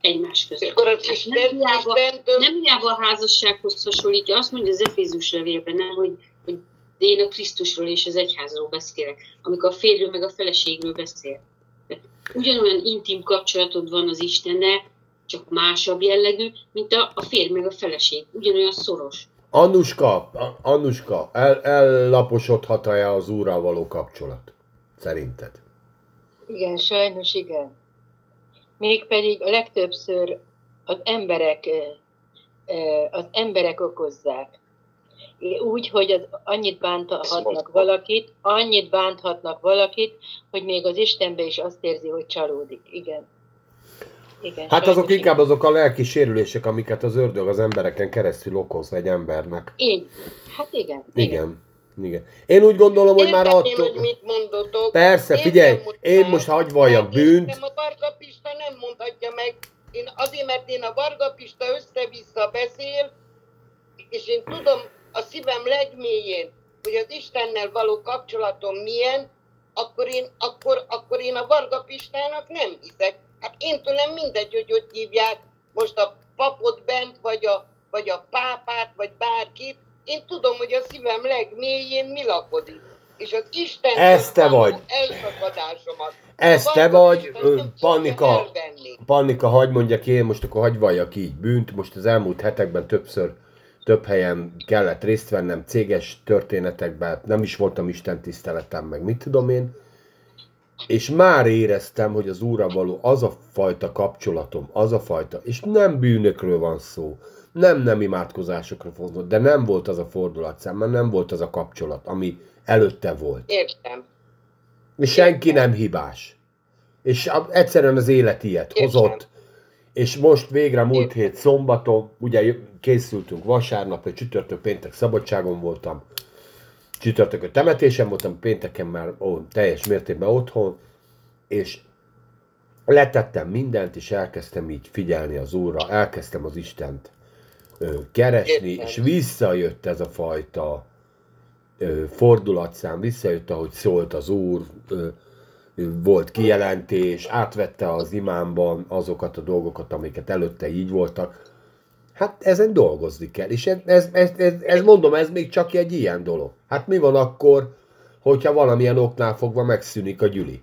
egymás között. Akkor az Nem Isten, hiába, Istentől, nem hiába a házassághoz hasonlítja, azt mondja az Efézus levélben, nem, hogy, hogy én a Krisztusról és az egyházról beszélek, amikor a férjről meg a feleségről beszél. Ugyanolyan intim kapcsolatod van az Istennel, csak másabb jellegű, mint a, a férj meg a feleség. Ugyanolyan szoros. Annuska, Annuska, el, ellaposodhat-e az úrral való kapcsolat? Szerinted? Igen, sajnos igen. Mégpedig a legtöbbször az emberek, az emberek okozzák. Úgy, hogy az annyit bánthatnak valakit, annyit bánthatnak valakit, hogy még az Istenbe is azt érzi, hogy csalódik. Igen. Igen, Hát azok sajnos inkább azok a lelki sérülések, amiket az ördög az embereken keresztül okoz egy embernek. Így. Hát igen. igen. Igen. Igen. Én úgy gondolom, hogy már Értetném, hogy attól... mit mondotok. Persze, Értem, figyelj, én már- most hagy valljak bűnt. értem, a Varga Pista nem mondhatja meg. Én azért, mert én a Varga Pista össze-vissza beszél, és én tudom a szívem legmélyén, hogy az Istennel való kapcsolatom milyen, akkor én, akkor, akkor én a Varga Pistának nem hiszek. Hát én tőlem mindegy, hogy hogy hívják most a papot bent, vagy a, vagy a pápát, vagy bárkit. Én tudom, hogy a szívem legmélyén mi lakodik. És az Isten Ez te vagy. elszakadásomat. Ez te vagy, Pannika. Pannika, hagy mondjak én, most akkor hagy valljak így bűnt. Most az elmúlt hetekben többször, több helyen kellett részt vennem céges történetekben, nem is voltam Isten tiszteletem, meg mit tudom én. És már éreztem, hogy az úrral való az a fajta kapcsolatom, az a fajta, és nem bűnökről van szó, nem nem imádkozásokra fordult, de nem volt az a fordulatszám, mert nem volt az a kapcsolat, ami előtte volt. Értem. És senki nem hibás. És egyszerűen az élet ilyet Értem. hozott. És most végre múlt hét szombaton, ugye készültünk vasárnapra, csütörtök, péntek szabadságon voltam, csütörtökön temetésen voltam, pénteken már ó, teljes mértékben otthon, és letettem mindent, és elkezdtem így figyelni az Úrra, elkezdtem az Istent ö, keresni, Értem. és visszajött ez a fajta ö, fordulatszám, visszajött, ahogy szólt az Úr, ö, volt kijelentés, átvette az imámban azokat a dolgokat, amiket előtte így voltak. Hát ezen dolgozni kell, és ez, ez, ez, ez, ez mondom, ez még csak egy ilyen dolog. Hát mi van akkor, hogyha valamilyen oknál fogva megszűnik a gyüli?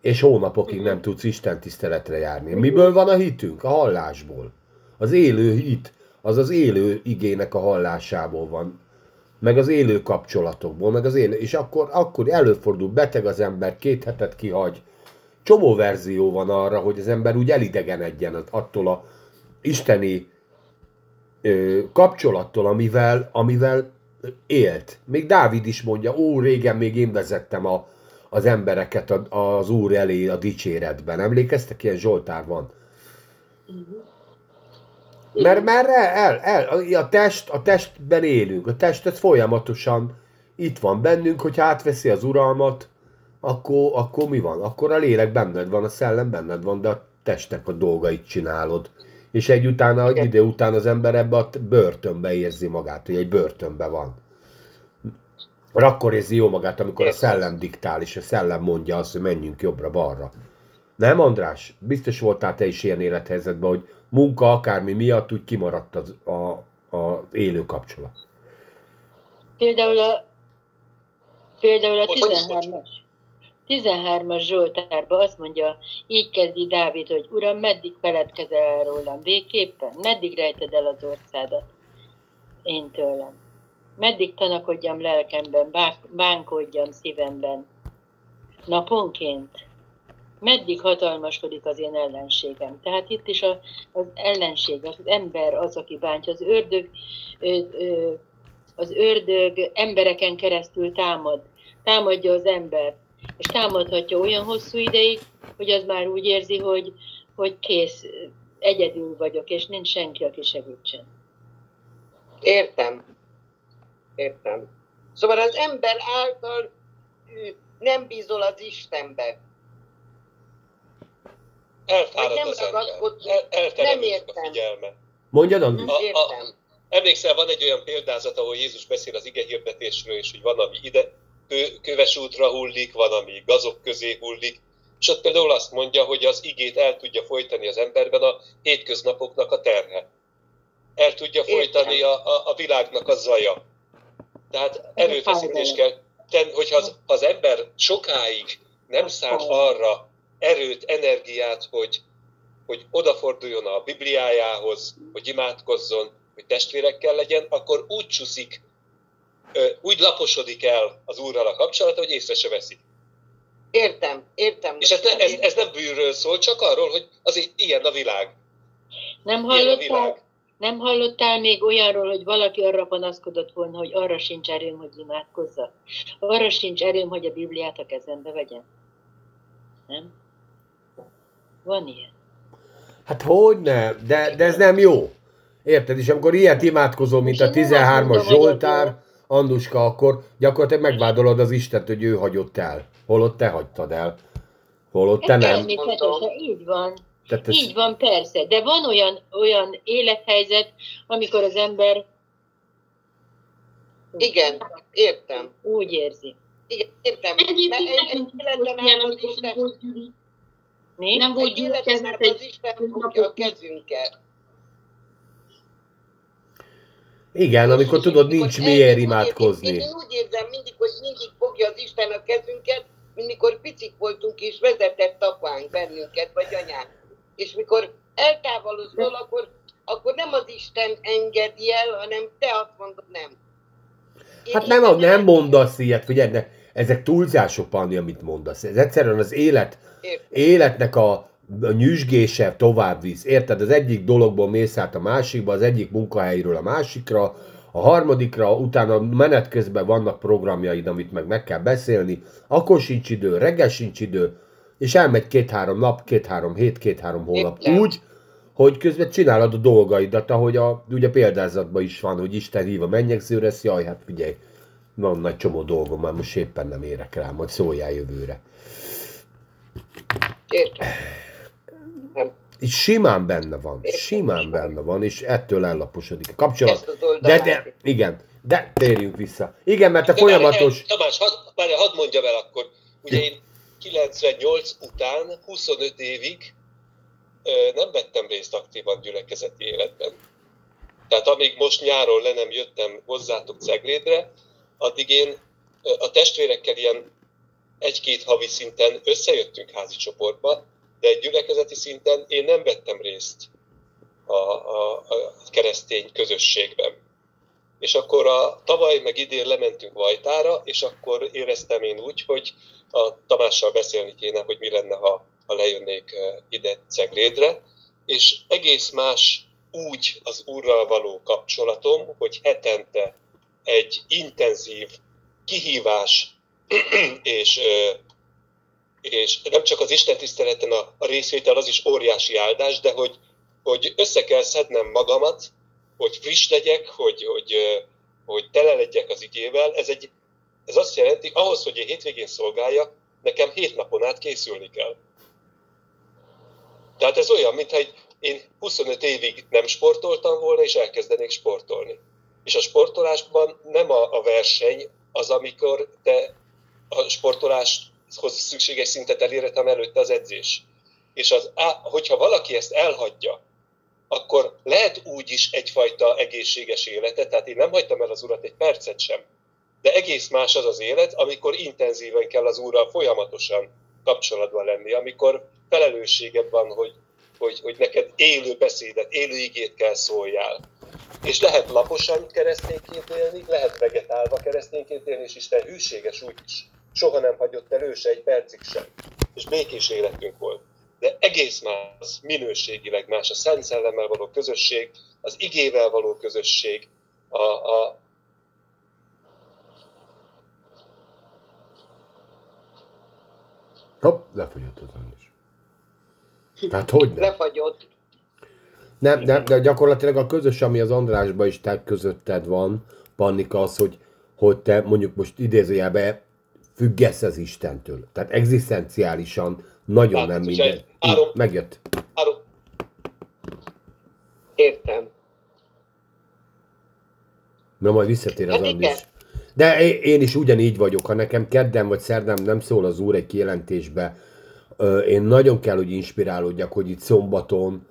És hónapokig nem tudsz Isten tiszteletre járni. Miből van a hitünk? A hallásból. Az élő hit, az az élő igének a hallásából van. Meg az élő kapcsolatokból, meg az élő, és akkor, akkor előfordul, beteg az ember, két hetet kihagy. Csomó verzió van arra, hogy az ember úgy elidegenedjen attól a isteni ö, kapcsolattól, amivel, amivel élt. Még Dávid is mondja, ó, régen még én vezettem a, az embereket a, az Úr elé a dicséretben. Emlékeztek, ilyen Zsoltár van? Mert, mert el, el, el, a, test, a testben élünk, a test ez folyamatosan itt van bennünk, hogyha átveszi az uralmat, akkor, akkor mi van? Akkor a lélek benned van, a szellem benned van, de a testnek a dolgait csinálod. És egy utána, egy idő után az ember ebbe a börtönbe érzi magát, hogy egy börtönbe van. Akkor érzi jó magát, amikor a szellem diktál, és a szellem mondja azt, hogy menjünk jobbra-balra. Nem, András? Biztos voltál te is ilyen élethelyzetben, hogy munka akármi miatt úgy kimaradt az, a, a élő kapcsolat. Például a, például a Bocs, bocs, 13-as, 13-as Zsoltárban azt mondja, így kezdi Dávid, hogy Uram, meddig feledkezel el rólam végképpen? Meddig rejted el az orszádat én tőlem? Meddig tanakodjam lelkemben, bánkodjam szívemben? Naponként? Meddig hatalmaskodik az én ellenségem? Tehát itt is a, az ellenség, az ember az, aki bántja. Az ördög, ö, ö, az ördög embereken keresztül támad. Támadja az embert. És támadhatja olyan hosszú ideig, hogy az már úgy érzi, hogy, hogy kész, egyedül vagyok, és nincs senki, aki segítsen. Értem. Értem. Szóval az ember által nem bízol az Istenbe. Elfárad nem az ember. El, elterelődik Nem a értem. figyelme. Mondjad, Andi? A- a-. Emlékszel, van egy olyan példázat, ahol Jézus beszél az ige hirdetésről, és hogy van, ami ide kö, köves útra hullik, van, ami gazok közé hullik, és ott például azt mondja, hogy az igét el tudja folytani az emberben a hétköznapoknak a terhe. El tudja folytani a, a, a világnak a zaja. Tehát erőfeszítés kell tenni, hogyha az, az ember sokáig nem szánt arra erőt, energiát, hogy, hogy odaforduljon a Bibliájához, hogy imádkozzon, hogy testvérekkel legyen, akkor úgy csúszik, úgy laposodik el az Úrral a kapcsolata, hogy észre se veszi. Értem, értem. És ez, ne, ez, ez nem bűnről szól, csak arról, hogy azért ilyen a világ. Nem hallottál, világ. nem hallottál még olyanról, hogy valaki arra panaszkodott volna, hogy arra sincs erőm, hogy imádkozzak? Arra sincs erőm, hogy a Bibliát a kezembe vegyem? Nem? Van ilyen. Hát hogy ne, de, de ez nem jó. Érted? És amikor ilyet imádkozol, mint a És én nem azt 13-as mondom, hogy Zsoltár, Anduska, akkor gyakorlatilag megvádolod az Istent, hogy ő hagyott el. Holott te hagytad el. Holott te nem. természetesen, így van. Tehát ez, Így van, persze. De van olyan, olyan élethelyzet, amikor az ember Igen, értem. úgy érzi. Igen, értem. Mert Egyébként egy, ilyen, át az Isten, nem volt gyülekezet át az egy Isten fogja a kezünket. Igen, amikor És tudod, nincs miért én- Én, imádkozni. én úgy érzem mindig, hogy mindig fogja az Isten a kezünket, mint mikor picik voltunk és vezetett apánk bennünket, vagy anyánk. És mikor eltávolodol, akkor, akkor nem az Isten engedi el, hanem te azt mondod nem. Én Hát nem, érzem. nem mondasz ilyet, figyelj, ne, ezek túlzások, Panni, amit mondasz. Ez egyszerűen az élet, Értem. életnek a a nyüzsgése tovább visz. Érted? Az egyik dologból mész át a másikba, az egyik munkahelyről a másikra, a harmadikra, utána menet közben vannak programjaid, amit meg meg kell beszélni, akkor sincs idő, reggel sincs idő, és elmegy két-három nap, két-három hét, két-három hónap. Úgy, hogy közben csinálod a dolgaidat, ahogy a, ugye példázatban is van, hogy Isten hív a mennyegzőre, ezt, jaj, hát figyelj, van nagy csomó dolgom, már most éppen nem érek rá, majd szóljál jövőre. Értem. És simán benne van, simán benne van, és ettől ellaposodik a kapcsolat. De, de, igen, de térjünk vissza. Igen, mert a folyamatos... Tamás, hadd, várj, hadd mondjam el akkor. Ugye én 98 után 25 évig nem vettem részt aktívan gyülekezeti életben. Tehát amíg most nyáron le nem jöttem hozzátok Ceglédre, addig én a testvérekkel ilyen egy-két havi szinten összejöttünk házi csoportba, de egy gyülekezeti szinten én nem vettem részt a, a, a keresztény közösségben. És akkor a tavaly meg idén lementünk Vajtára, és akkor éreztem én úgy, hogy a Tamással beszélni kéne, hogy mi lenne, ha, ha lejönnék eh, ide Ceglédre, és egész más úgy az Úrral való kapcsolatom, hogy hetente egy intenzív kihívás <clears throat> és, ö, és nem csak az Isten tiszteleten a, a részvétel az is óriási áldás, de hogy, hogy össze kell szednem magamat, hogy friss legyek, hogy, hogy, hogy tele legyek az igével. Ez, egy, ez azt jelenti, ahhoz, hogy én hétvégén szolgáljak, nekem hét napon át készülni kell. Tehát ez olyan, mintha egy, én 25 évig nem sportoltam volna, és elkezdenék sportolni. És a sportolásban nem a, a verseny az, amikor te a sportoláshoz szükséges szintet eléred, hanem előtte az edzés. És az, hogyha valaki ezt elhagyja, akkor lehet úgy is egyfajta egészséges életet, tehát én nem hagytam el az urat egy percet sem. De egész más az az élet, amikor intenzíven kell az úrral folyamatosan kapcsolatban lenni, amikor felelősséged van, hogy, hogy, hogy neked élő beszédet, élő igét kell szóljál. És lehet laposan keresztényként élni, lehet vegetálva keresztényként élni, és Isten hűséges úgy is. Soha nem hagyott el ő se egy percig sem. És békés életünk volt. De egész más, minőségileg más a Szent Szellemmel való közösség, az igével való közösség, a, a, Hopp, lefogyott az András. Tehát hogy nem? Lefagyott. Nem, nem, de gyakorlatilag a közös, ami az Andrásban is te közötted van, Pannika, az, hogy, hogy te mondjuk most idézőjelben függesz az Istentől. Tehát egzisztenciálisan nagyon Hát, nem minden. három- Megjött. három, Értem. Na majd visszatér az Hát igen. András. De én- is ugyanígy vagyok, ha nekem kedden vagy szerdán nem szól az úr egy kijelentésbe, én nagyon kell, hogy inspirálódjak, hogy itt szombaton,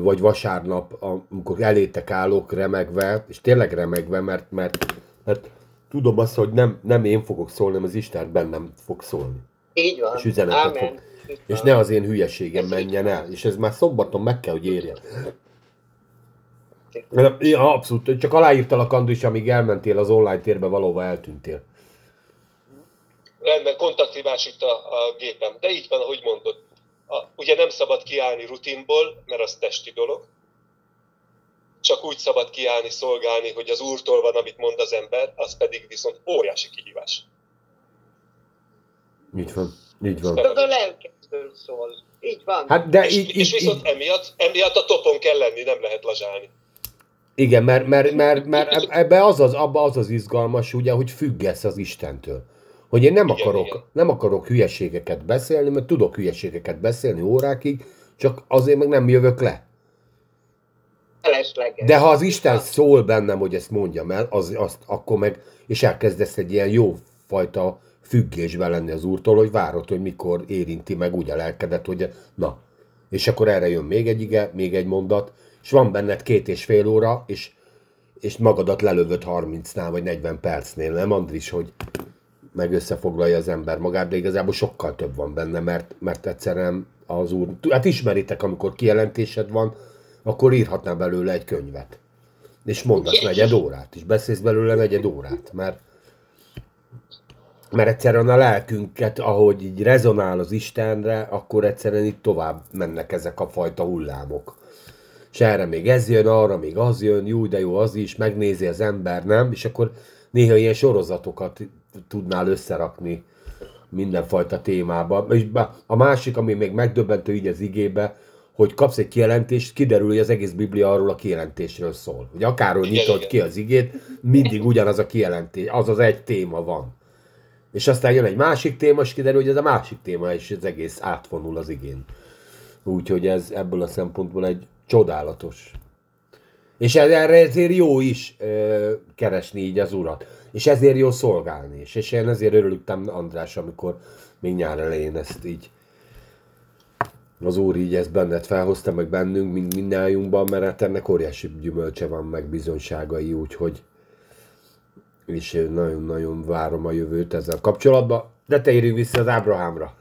vagy vasárnap, amikor elétek állok remegve, és tényleg remegve, mert, mert, mert tudom azt, hogy nem, nem én fogok szólni, hanem az Isten bennem fog szólni. Így van. És üzenetet Ámen. fog. Így És van. ne az én hülyeségem menjen el. És ez már szombaton meg kell, hogy érjen. Ja, abszolút. Csak aláírtalak, Andris, amíg elmentél az online térbe, valóban eltűntél. rendben, kontakthívás itt a, a gépem. De így van, ahogy mondod. A, ugye nem szabad kiállni rutinból, mert az testi dolog. Csak úgy szabad kiállni, szolgálni, hogy az úrtól van, amit mond az ember, az pedig viszont óriási kihívás. Így van. Így van. Az a lelkemből szól. Így van. Hát de és, így, és így, viszont így, emiatt, emiatt a topon kell lenni, nem lehet lazsálni. igen, mert, mert, mert, mert eb- ebbe az az, abba az az izgalmas, ugye, hogy függesz az Istentől. Hogy én nem Igen, akarok, igen. nem akarok hülyeségeket beszélni, mert tudok hülyeségeket beszélni órákig, csak azért meg nem jövök le. Felesleges. De ha az Isten szól bennem, hogy ezt mondjam el, az, azt akkor meg, és elkezdesz egy ilyen jó fajta függésben lenni az úrtól, hogy várod, hogy mikor érinti meg úgy a lelkedet, hogy na. És akkor erre jön még egy ige, még egy mondat, és van benned két és fél óra, és, és magadat lelövöd 30-nál, vagy 40 percnél, nem Andris, hogy meg összefoglalja az ember magát, de igazából sokkal több van benne, mert, mert egyszerűen az úr, hát ismeritek, amikor kijelentésed van, akkor írhatnál belőle egy könyvet. És mondasz negyed órát, és beszélsz belőle negyed órát, mert mert egyszerűen a lelkünket, ahogy így rezonál az Istenre, akkor egyszerűen itt tovább mennek ezek a fajta hullámok. És erre még ez jön, arra még az jön, jó, de jó az is, megnézi az ember, nem? És akkor néha ilyen sorozatokat tudnál összerakni mindenfajta témában. És a másik, ami még megdöbbentő így az igébe, hogy kapsz egy kijelentést, kiderül, hogy az egész Biblia arról a kijelentésről szól. Hogy akárról igen, nyitod igen. ki az igét, mindig ugyanaz a kijelentés, az az egy téma van. És aztán jön egy másik téma, és kiderül, hogy ez a másik téma, és az egész átvonul az igén. Úgyhogy ez ebből a szempontból egy csodálatos. És erre ezért jó is ö, keresni így az urat. És ezért jó szolgálni is. És én ezért örültem András, amikor még nyár elején ezt így az Úr így ezt benned felhozta, meg bennünk, mint mindnájunkban, mert hát ennek óriási gyümölcse van, meg bizonyságai, úgyhogy és nagyon-nagyon várom a jövőt ezzel kapcsolatban. De térjünk vissza az Ábrahámra.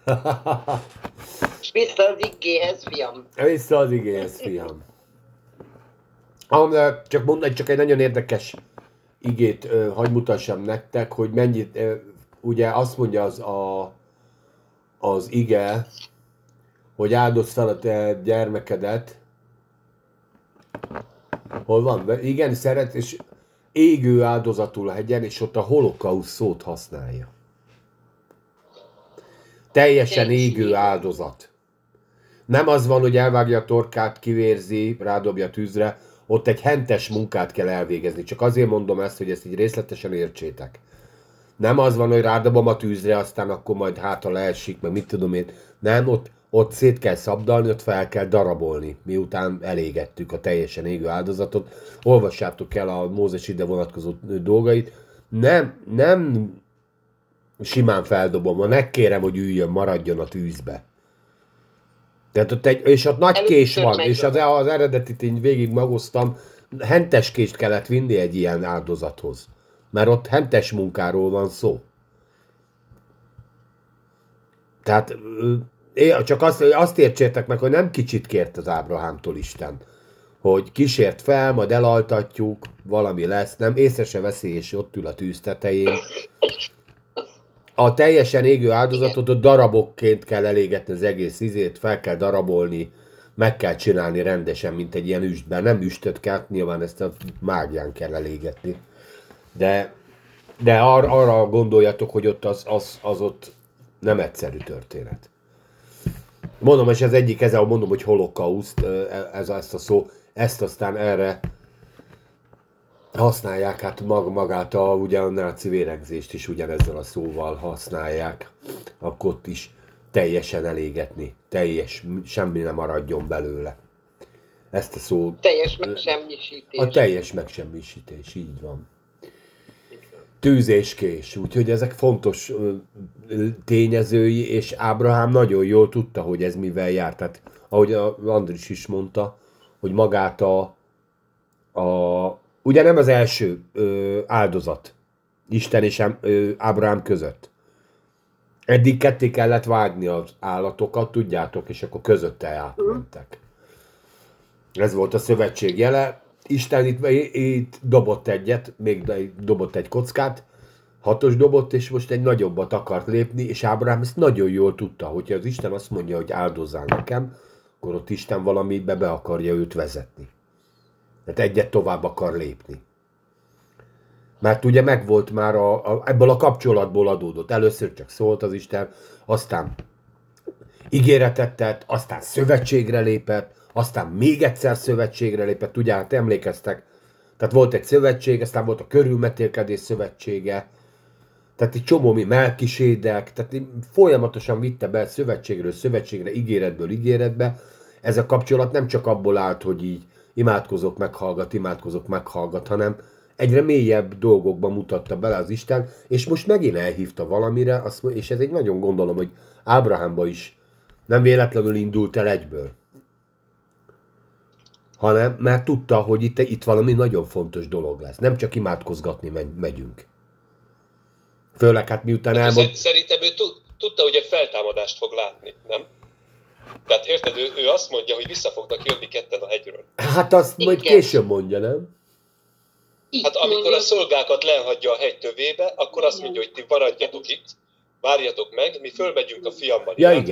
vissza az igéhez, fiam. Vissza az igéhez, fiam. Csak mondani, csak egy nagyon érdekes igét hagy mutassam nektek, hogy mennyit, ugye azt mondja az a, az ige, hogy áldoz fel a te gyermekedet. Hol van? Igen, szeret, és égő áldozatul hegyen, és ott a holokausz szót használja. Teljesen égő áldozat. Nem az van, hogy elvágja a torkát, kivérzi, rádobja tűzre, ott egy hentes munkát kell elvégezni. Csak azért mondom ezt, hogy ezt így részletesen értsétek. Nem az van, hogy rádobom a tűzre, aztán akkor majd hátra leesik, meg mit tudom én. Nem, ott, ott szét kell szabdalni, ott fel kell darabolni, miután elégettük a teljesen égő áldozatot. Olvassátok el a Mózes ide vonatkozó dolgait. Nem, nem simán feldobom, megkérem, hogy üljön, maradjon a tűzbe. Tehát ott egy, és ott nagy kés van, és az, az eredetit én végig magoztam, hentes kést kellett vinni egy ilyen áldozathoz. Mert ott hentes munkáról van szó. Tehát csak azt, azt értsétek meg, hogy nem kicsit kért az Ábrahámtól Isten, hogy kísért fel, majd elaltatjuk, valami lesz, nem, észre se veszi, és ott ül a tűz tetején, a teljesen égő áldozatot a darabokként kell elégetni az egész izét, fel kell darabolni, meg kell csinálni rendesen, mint egy ilyen üstben. Nem üstöt kell, nyilván ezt a mágián kell elégetni. De, de ar- arra gondoljatok, hogy ott az, az, az ott nem egyszerű történet. Mondom, és ez egyik ezzel mondom, hogy holokauszt, ez, ezt a szó, ezt aztán erre használják, hát mag, magát a, ugye a náci véregzést is ugyanezzel a szóval használják, akkor ott is teljesen elégetni, teljes, semmi nem maradjon belőle. Ezt a szó... Teljes megsemmisítés. A teljes megsemmisítés, így van. Tűz és kés, úgyhogy ezek fontos tényezői, és Ábrahám nagyon jól tudta, hogy ez mivel jár. Tehát, ahogy a Andris is mondta, hogy magát a, a Ugye nem az első ö, áldozat Isten és ö, Ábrahám között. Eddig ketté kellett vágni az állatokat, tudjátok, és akkor közötte átmentek. Ez volt a szövetség jele. Isten itt, itt dobott egyet, még dobott egy kockát, hatos dobott, és most egy nagyobbat akart lépni, és Ábrahám ezt nagyon jól tudta, hogyha az Isten azt mondja, hogy áldozzál nekem, akkor ott Isten valamibe be akarja őt vezetni. Tehát egyet tovább akar lépni. Mert ugye megvolt már a, a, ebből a kapcsolatból adódott. Először csak szólt az Isten, aztán ígéretet tett, aztán szövetségre lépett, aztán még egyszer szövetségre lépett, ugye hát emlékeztek, tehát volt egy szövetség, aztán volt a körülmetélkedés szövetsége, tehát egy csomó mi melkisédek, tehát folyamatosan vitte be szövetségről szövetségre, ígéretből ígéretbe. Ez a kapcsolat nem csak abból állt, hogy így imádkozok, meghallgat, imádkozok, meghallgat, hanem egyre mélyebb dolgokba mutatta bele az Isten, és most megint elhívta valamire, és ez egy nagyon gondolom, hogy Ábrahámba is nem véletlenül indult el egyből, hanem mert tudta, hogy itt, itt valami nagyon fontos dolog lesz. Nem csak imádkozgatni megy, megyünk. Főleg hát miután hát elmond... Szerintem ő tudta, hogy egy feltámadást fog látni, nem? Tehát érted, ő, ő azt mondja, hogy vissza fognak jönni ketten a hegyről. Hát azt Igen. majd később mondja, nem? Így Hát amikor mondja. a szolgákat lehagyja a hegy tövébe, akkor azt mondja, hogy ti maradjatok itt, várjatok meg, mi fölmegyünk a fiammal, Ja,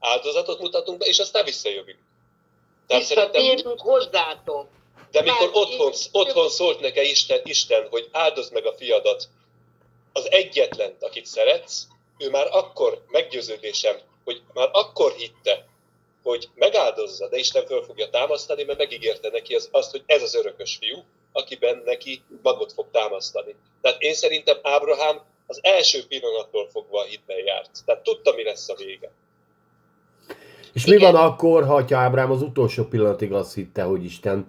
áldozatot mutatunk be, és aztán visszajövünk. Tehát Visszatérünk hozzátok. de mikor otthon, otthon szólt neke Isten, Isten, hogy áldozd meg a fiadat, az egyetlen, akit szeretsz, ő már akkor meggyőződésem, hogy már akkor hitte, hogy megáldozza, de Isten föl fogja támasztani, mert megígérte neki az, azt, hogy ez az örökös fiú, akiben neki magot fog támasztani. Tehát én szerintem Ábrahám az első pillanattól fogva a hitben járt. Tehát tudta, mi lesz a vége. És mi van akkor, ha Ábrám az utolsó pillanatig azt hitte, hogy Isten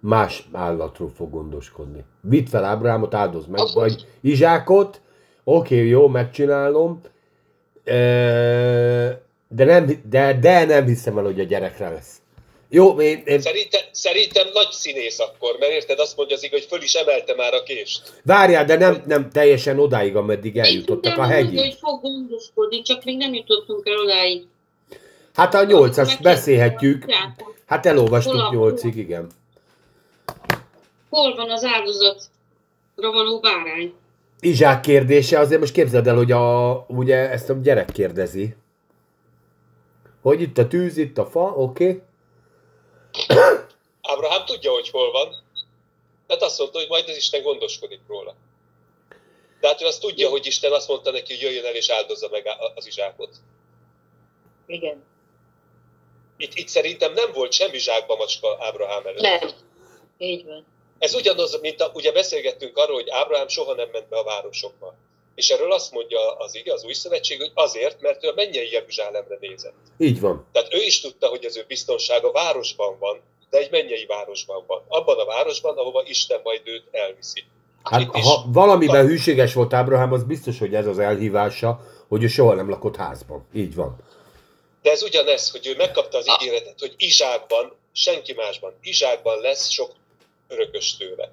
más állatról fog gondoskodni? Vidd fel Ábrámot, áldoz meg, Akkor- vagy Izsákot, oké, jó, megcsinálom, de nem, de, de nem hiszem el, hogy a gyerekre lesz. Jó, én, én Szerintem, szerintem nagy színész akkor, mert érted, azt mondja az igaz, hogy föl is emelte már a kést. várjál, de nem, nem teljesen odáig, ameddig Én eljutottak a tudtam, hegyig. hogy fog gondoskodni, csak még nem jutottunk el odáig. Hát a nyolcas Akkor beszélhetjük. Hát elolvastuk nyolcig, igen. Hol van az áldozatra való bárány? Izsák kérdése, azért most képzeld el, hogy a, ugye ezt a gyerek kérdezi. Hogy itt a tűz, itt a fa, oké. Okay. <coughs> Ábrahám tudja, hogy hol van. Tehát azt mondta, hogy majd az Isten gondoskodik róla. De hát ő azt tudja, hogy Isten azt mondta neki, hogy jöjjön el és áldozza meg az izsákot. Igen. Itt, itt szerintem nem volt semmi zsákba macska Ábrahám előtt. Nem. Így van. Ez ugyanaz, mint a, ugye beszélgettünk arról, hogy Ábrahám soha nem ment be a városokba. És erről azt mondja az ige, az új szövetség, hogy azért, mert ő a mennyei Jeruzsálemre nézett. Így van. Tehát ő is tudta, hogy az ő biztonsága városban van, de egy mennyei városban van. Abban a városban, ahova Isten majd őt elviszi. Hát Itt ha valamiben hűséges volt Ábrahám, az biztos, hogy ez az elhívása, hogy ő soha nem lakott házban. Így van. De ez ugyanez, hogy ő megkapta az ígéretet, hogy Izsákban, senki másban, Izsákban lesz sok örökös tőle.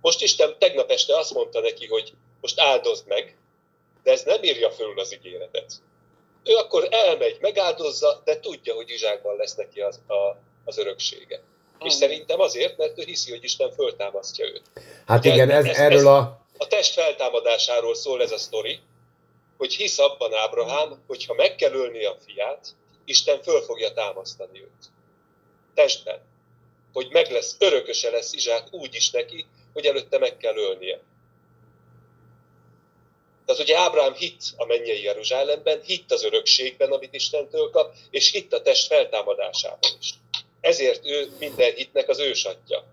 Most Isten tegnap este azt mondta neki, hogy most áldozd meg, de ez nem írja fölül az ígéretet. Ő akkor elmegy, megáldozza, de tudja, hogy Izsákban lesz neki az, a, az öröksége. És szerintem azért, mert ő hiszi, hogy Isten föltámasztja őt. Hát Ugye, igen, ez, ez- erről ez- a... A test feltámadásáról szól ez a sztori, hogy hisz abban Ábrahám, hogy ha meg kell ölni a fiát, Isten föl fogja támasztani őt. Testben. Hogy meg lesz, örököse lesz Izsák úgy is neki, hogy előtte meg kell ölnie. Tehát ugye Ábrahám hitt a mennyei Jeruzsálemben, hitt az örökségben, amit Istentől kap, és hitt a test feltámadásában is. Ezért ő minden hitnek az ősatja.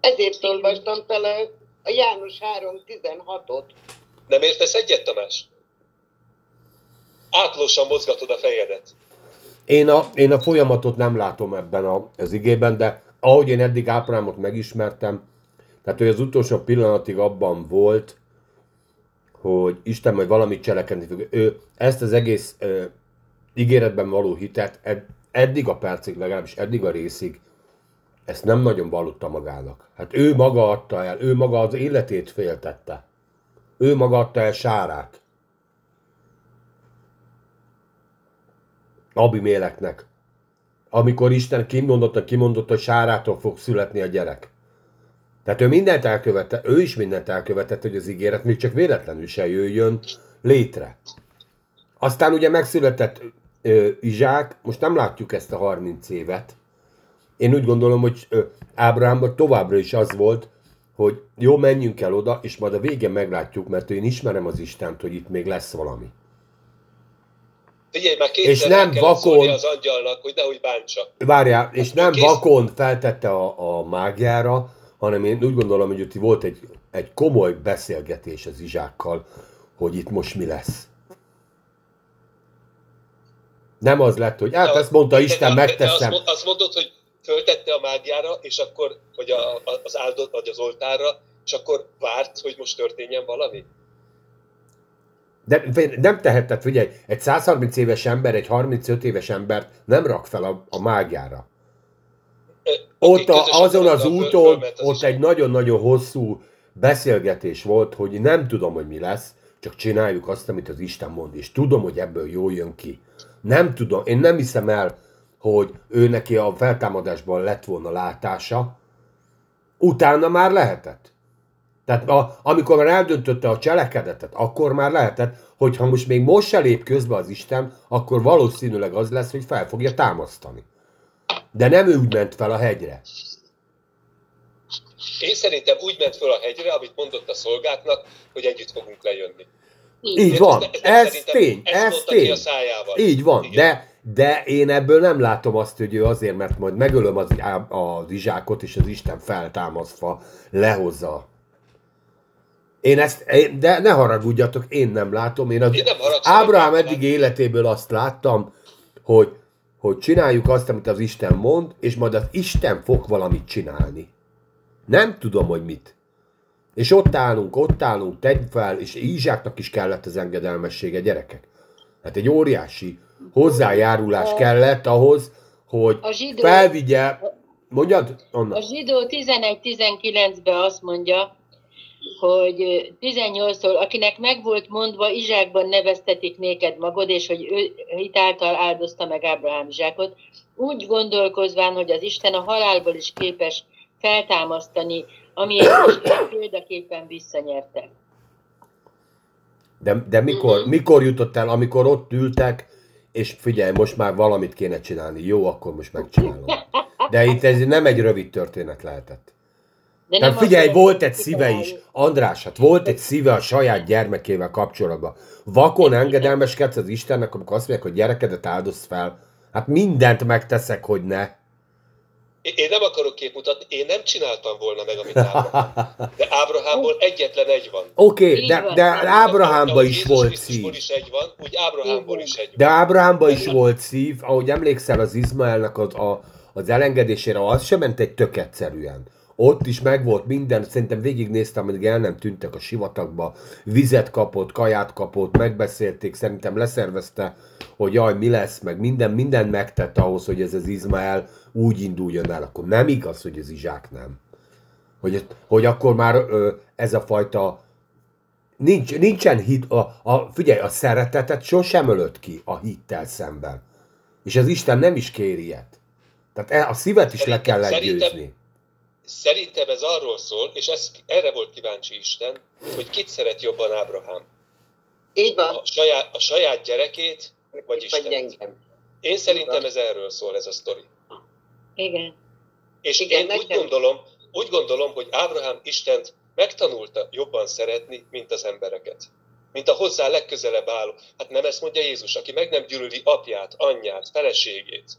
Ezért olvastam tele a János 3.16-ot. Nem értesz egyet, Tamás? Átlósan mozgatod a fejedet. Én a, én a folyamatot nem látom ebben a, az igében, de ahogy én eddig Ábrámot megismertem, tehát ő az utolsó pillanatig abban volt, hogy Isten majd valamit cselekedni fog. Ő ezt az egész ö, ígéretben való hitet ed, eddig a percig, legalábbis eddig a részig, ezt nem nagyon vallotta magának. Hát ő maga adta el, ő maga az életét féltette. Ő maga adta el Sárát. Abiméleknek. Amikor Isten kimondotta, kimondotta, hogy Sárától fog születni a gyerek. Tehát ő mindent elkövette, ő is mindent elkövetett, hogy az ígéret még csak véletlenül se jöjjön létre. Aztán ugye megszületett ö, Izsák, most nem látjuk ezt a 30 évet. Én úgy gondolom, hogy ö, Ábrahámban továbbra is az volt, hogy jó, menjünk el oda, és majd a végén meglátjuk, mert én ismerem az Istent, hogy itt még lesz valami. Figyelj, már És nem vakon- az angyalnak, hogy nehogy bántsa. Várjál, és nem Kész. vakon feltette a, a mágiára, hanem én úgy gondolom, hogy ott volt egy, egy komoly beszélgetés az Izsákkal, hogy itt most mi lesz. Nem az lett, hogy hát De- ezt mondta de- Isten, de- de megteszem. Azt, mond- azt mondod, hogy föltette a mágiára, és akkor, vagy a, az áldott, vagy az oltárra, és akkor várt, hogy most történjen valami? De nem tehetett, figyelj, egy 130 éves ember, egy 35 éves embert nem rak fel a, a mágiára. Ott a, azon az úton, ott egy nagyon-nagyon hosszú beszélgetés volt, hogy nem tudom, hogy mi lesz, csak csináljuk azt, amit az Isten mond, és tudom, hogy ebből jól jön ki. Nem tudom, én nem hiszem el, hogy ő neki a feltámadásban lett volna látása, Utána már lehetett. Tehát a, amikor már eldöntötte a cselekedetet, akkor már lehetett, hogyha most még most se lép közbe az Isten, akkor valószínűleg az lesz, hogy fel fogja támasztani. De nem ő úgy ment fel a hegyre. Én szerintem úgy ment föl a hegyre, amit mondott a szolgáknak, hogy együtt fogunk lejönni. Így van, Ezt- ezt ez szerintem tény, ez tény. Így van, Igen. de, de én ebből nem látom azt, hogy ő azért, mert majd megölöm az, az izsákot, és az Isten feltámasztva lehozza. Én ezt, én- de ne haragudjatok, én nem látom. Én az Én nem Ábrahám eddig életéből azt láttam, hogy, hogy csináljuk azt, amit az Isten mond, és majd az Isten fog valamit csinálni. Nem tudom, hogy mit. És ott állunk, ott állunk, tegy fel, és Ízsáknak is kellett az engedelmessége, gyerekek. Hát egy óriási hozzájárulás kellett ahhoz, hogy A zsidó- felvigye... Mondjad, Anna? A zsidó 11-19-ben azt mondja, hogy 18-tól, akinek meg volt mondva, Izsákban neveztetik néked magod, és hogy ő hitáltal áldozta meg Ábrahám Izsákot, úgy gondolkozván, hogy az Isten a halálból is képes feltámasztani, amiért is példaképpen visszanyerte. De, de mikor, mikor jutott el, amikor ott ültek, és figyelj, most már valamit kéne csinálni. Jó, akkor most megcsinálom. De itt ez nem egy rövid történet lehetett. De Tehát nem figyelj, akarom volt egy szíve is. András, hát volt egy szíve a saját gyermekével kapcsolatban. Vakon engedelmeskedsz az Istennek, amikor azt mondják, hogy gyerekedet áldozz fel. Hát mindent megteszek, hogy ne. Én nem akarok képmutatni, én nem csináltam volna meg, amit Ábrahám. De Ábrahámból egyetlen egy van. Oké, okay, de, de Ábrahámba Ahogy is volt szív. is egy van, úgy Ábrahámból is egy De van. Ábrahámba is volt szív, ahogy emlékszel az Izmaelnek az, a, az elengedésére, az sem ment egy tök egyszerűen. Ott is megvolt minden, szerintem végignéztem, amíg el nem tűntek a sivatagba, vizet kapott, kaját kapott, megbeszélték, szerintem leszervezte, hogy jaj, mi lesz, meg minden, minden megtett ahhoz, hogy ez az Izmael úgy induljon el. Akkor nem igaz, hogy az Izsák nem. Hogy, hogy akkor már ö, ez a fajta Nincs, nincsen hit, a, a, figyelj, a szeretetet sosem ölött ki a hittel szemben. És az Isten nem is kéri ilyet. Tehát e- a szívet is le kell legyőzni. Szerintem ez arról szól, és ez, erre volt kíváncsi Isten, hogy kit szeret jobban Ábrahám. Így van. A saját, a saját gyerekét, vagy Vagy Isten. engem. Én szerintem ez erről szól, ez a sztori. Igen. És Igen, én úgy gondolom, úgy gondolom, hogy Ábrahám Istent megtanulta jobban szeretni, mint az embereket. Mint a hozzá legközelebb álló. Hát nem ezt mondja Jézus, aki meg nem gyűlöli apját, anyját, feleségét,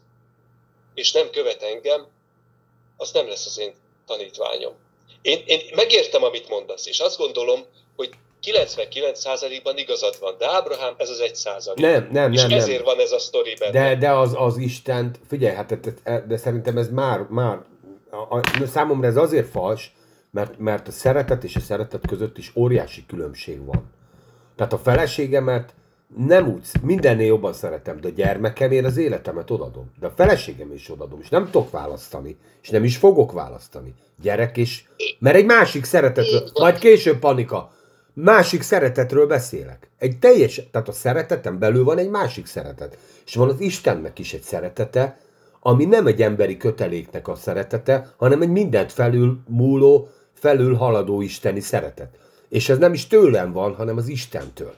és nem követ engem, az nem lesz az én tanítványom. Én, én megértem, amit mondasz, és azt gondolom, hogy 99%-ban igazad van, de Ábrahám ez az egy százalék. Nem, nem, és nem, ezért nem. van ez a sztori benne. De, de az, az Istent, figyelj, hát de, de, de szerintem ez már, már a, a, számomra ez azért fals, mert, mert a szeretet és a szeretet között is óriási különbség van. Tehát a feleségemet nem úgy, mindennél jobban szeretem, de a gyermekemért az életemet odadom. De a feleségem is odadom, és nem tudok választani, és nem is fogok választani. Gyerek is, mert egy másik szeretetről, majd később panika, másik szeretetről beszélek. Egy teljes, tehát a szeretetem belül van egy másik szeretet. És van az Istennek is egy szeretete, ami nem egy emberi köteléknek a szeretete, hanem egy mindent felül múló, felül haladó isteni szeretet. És ez nem is tőlem van, hanem az Istentől.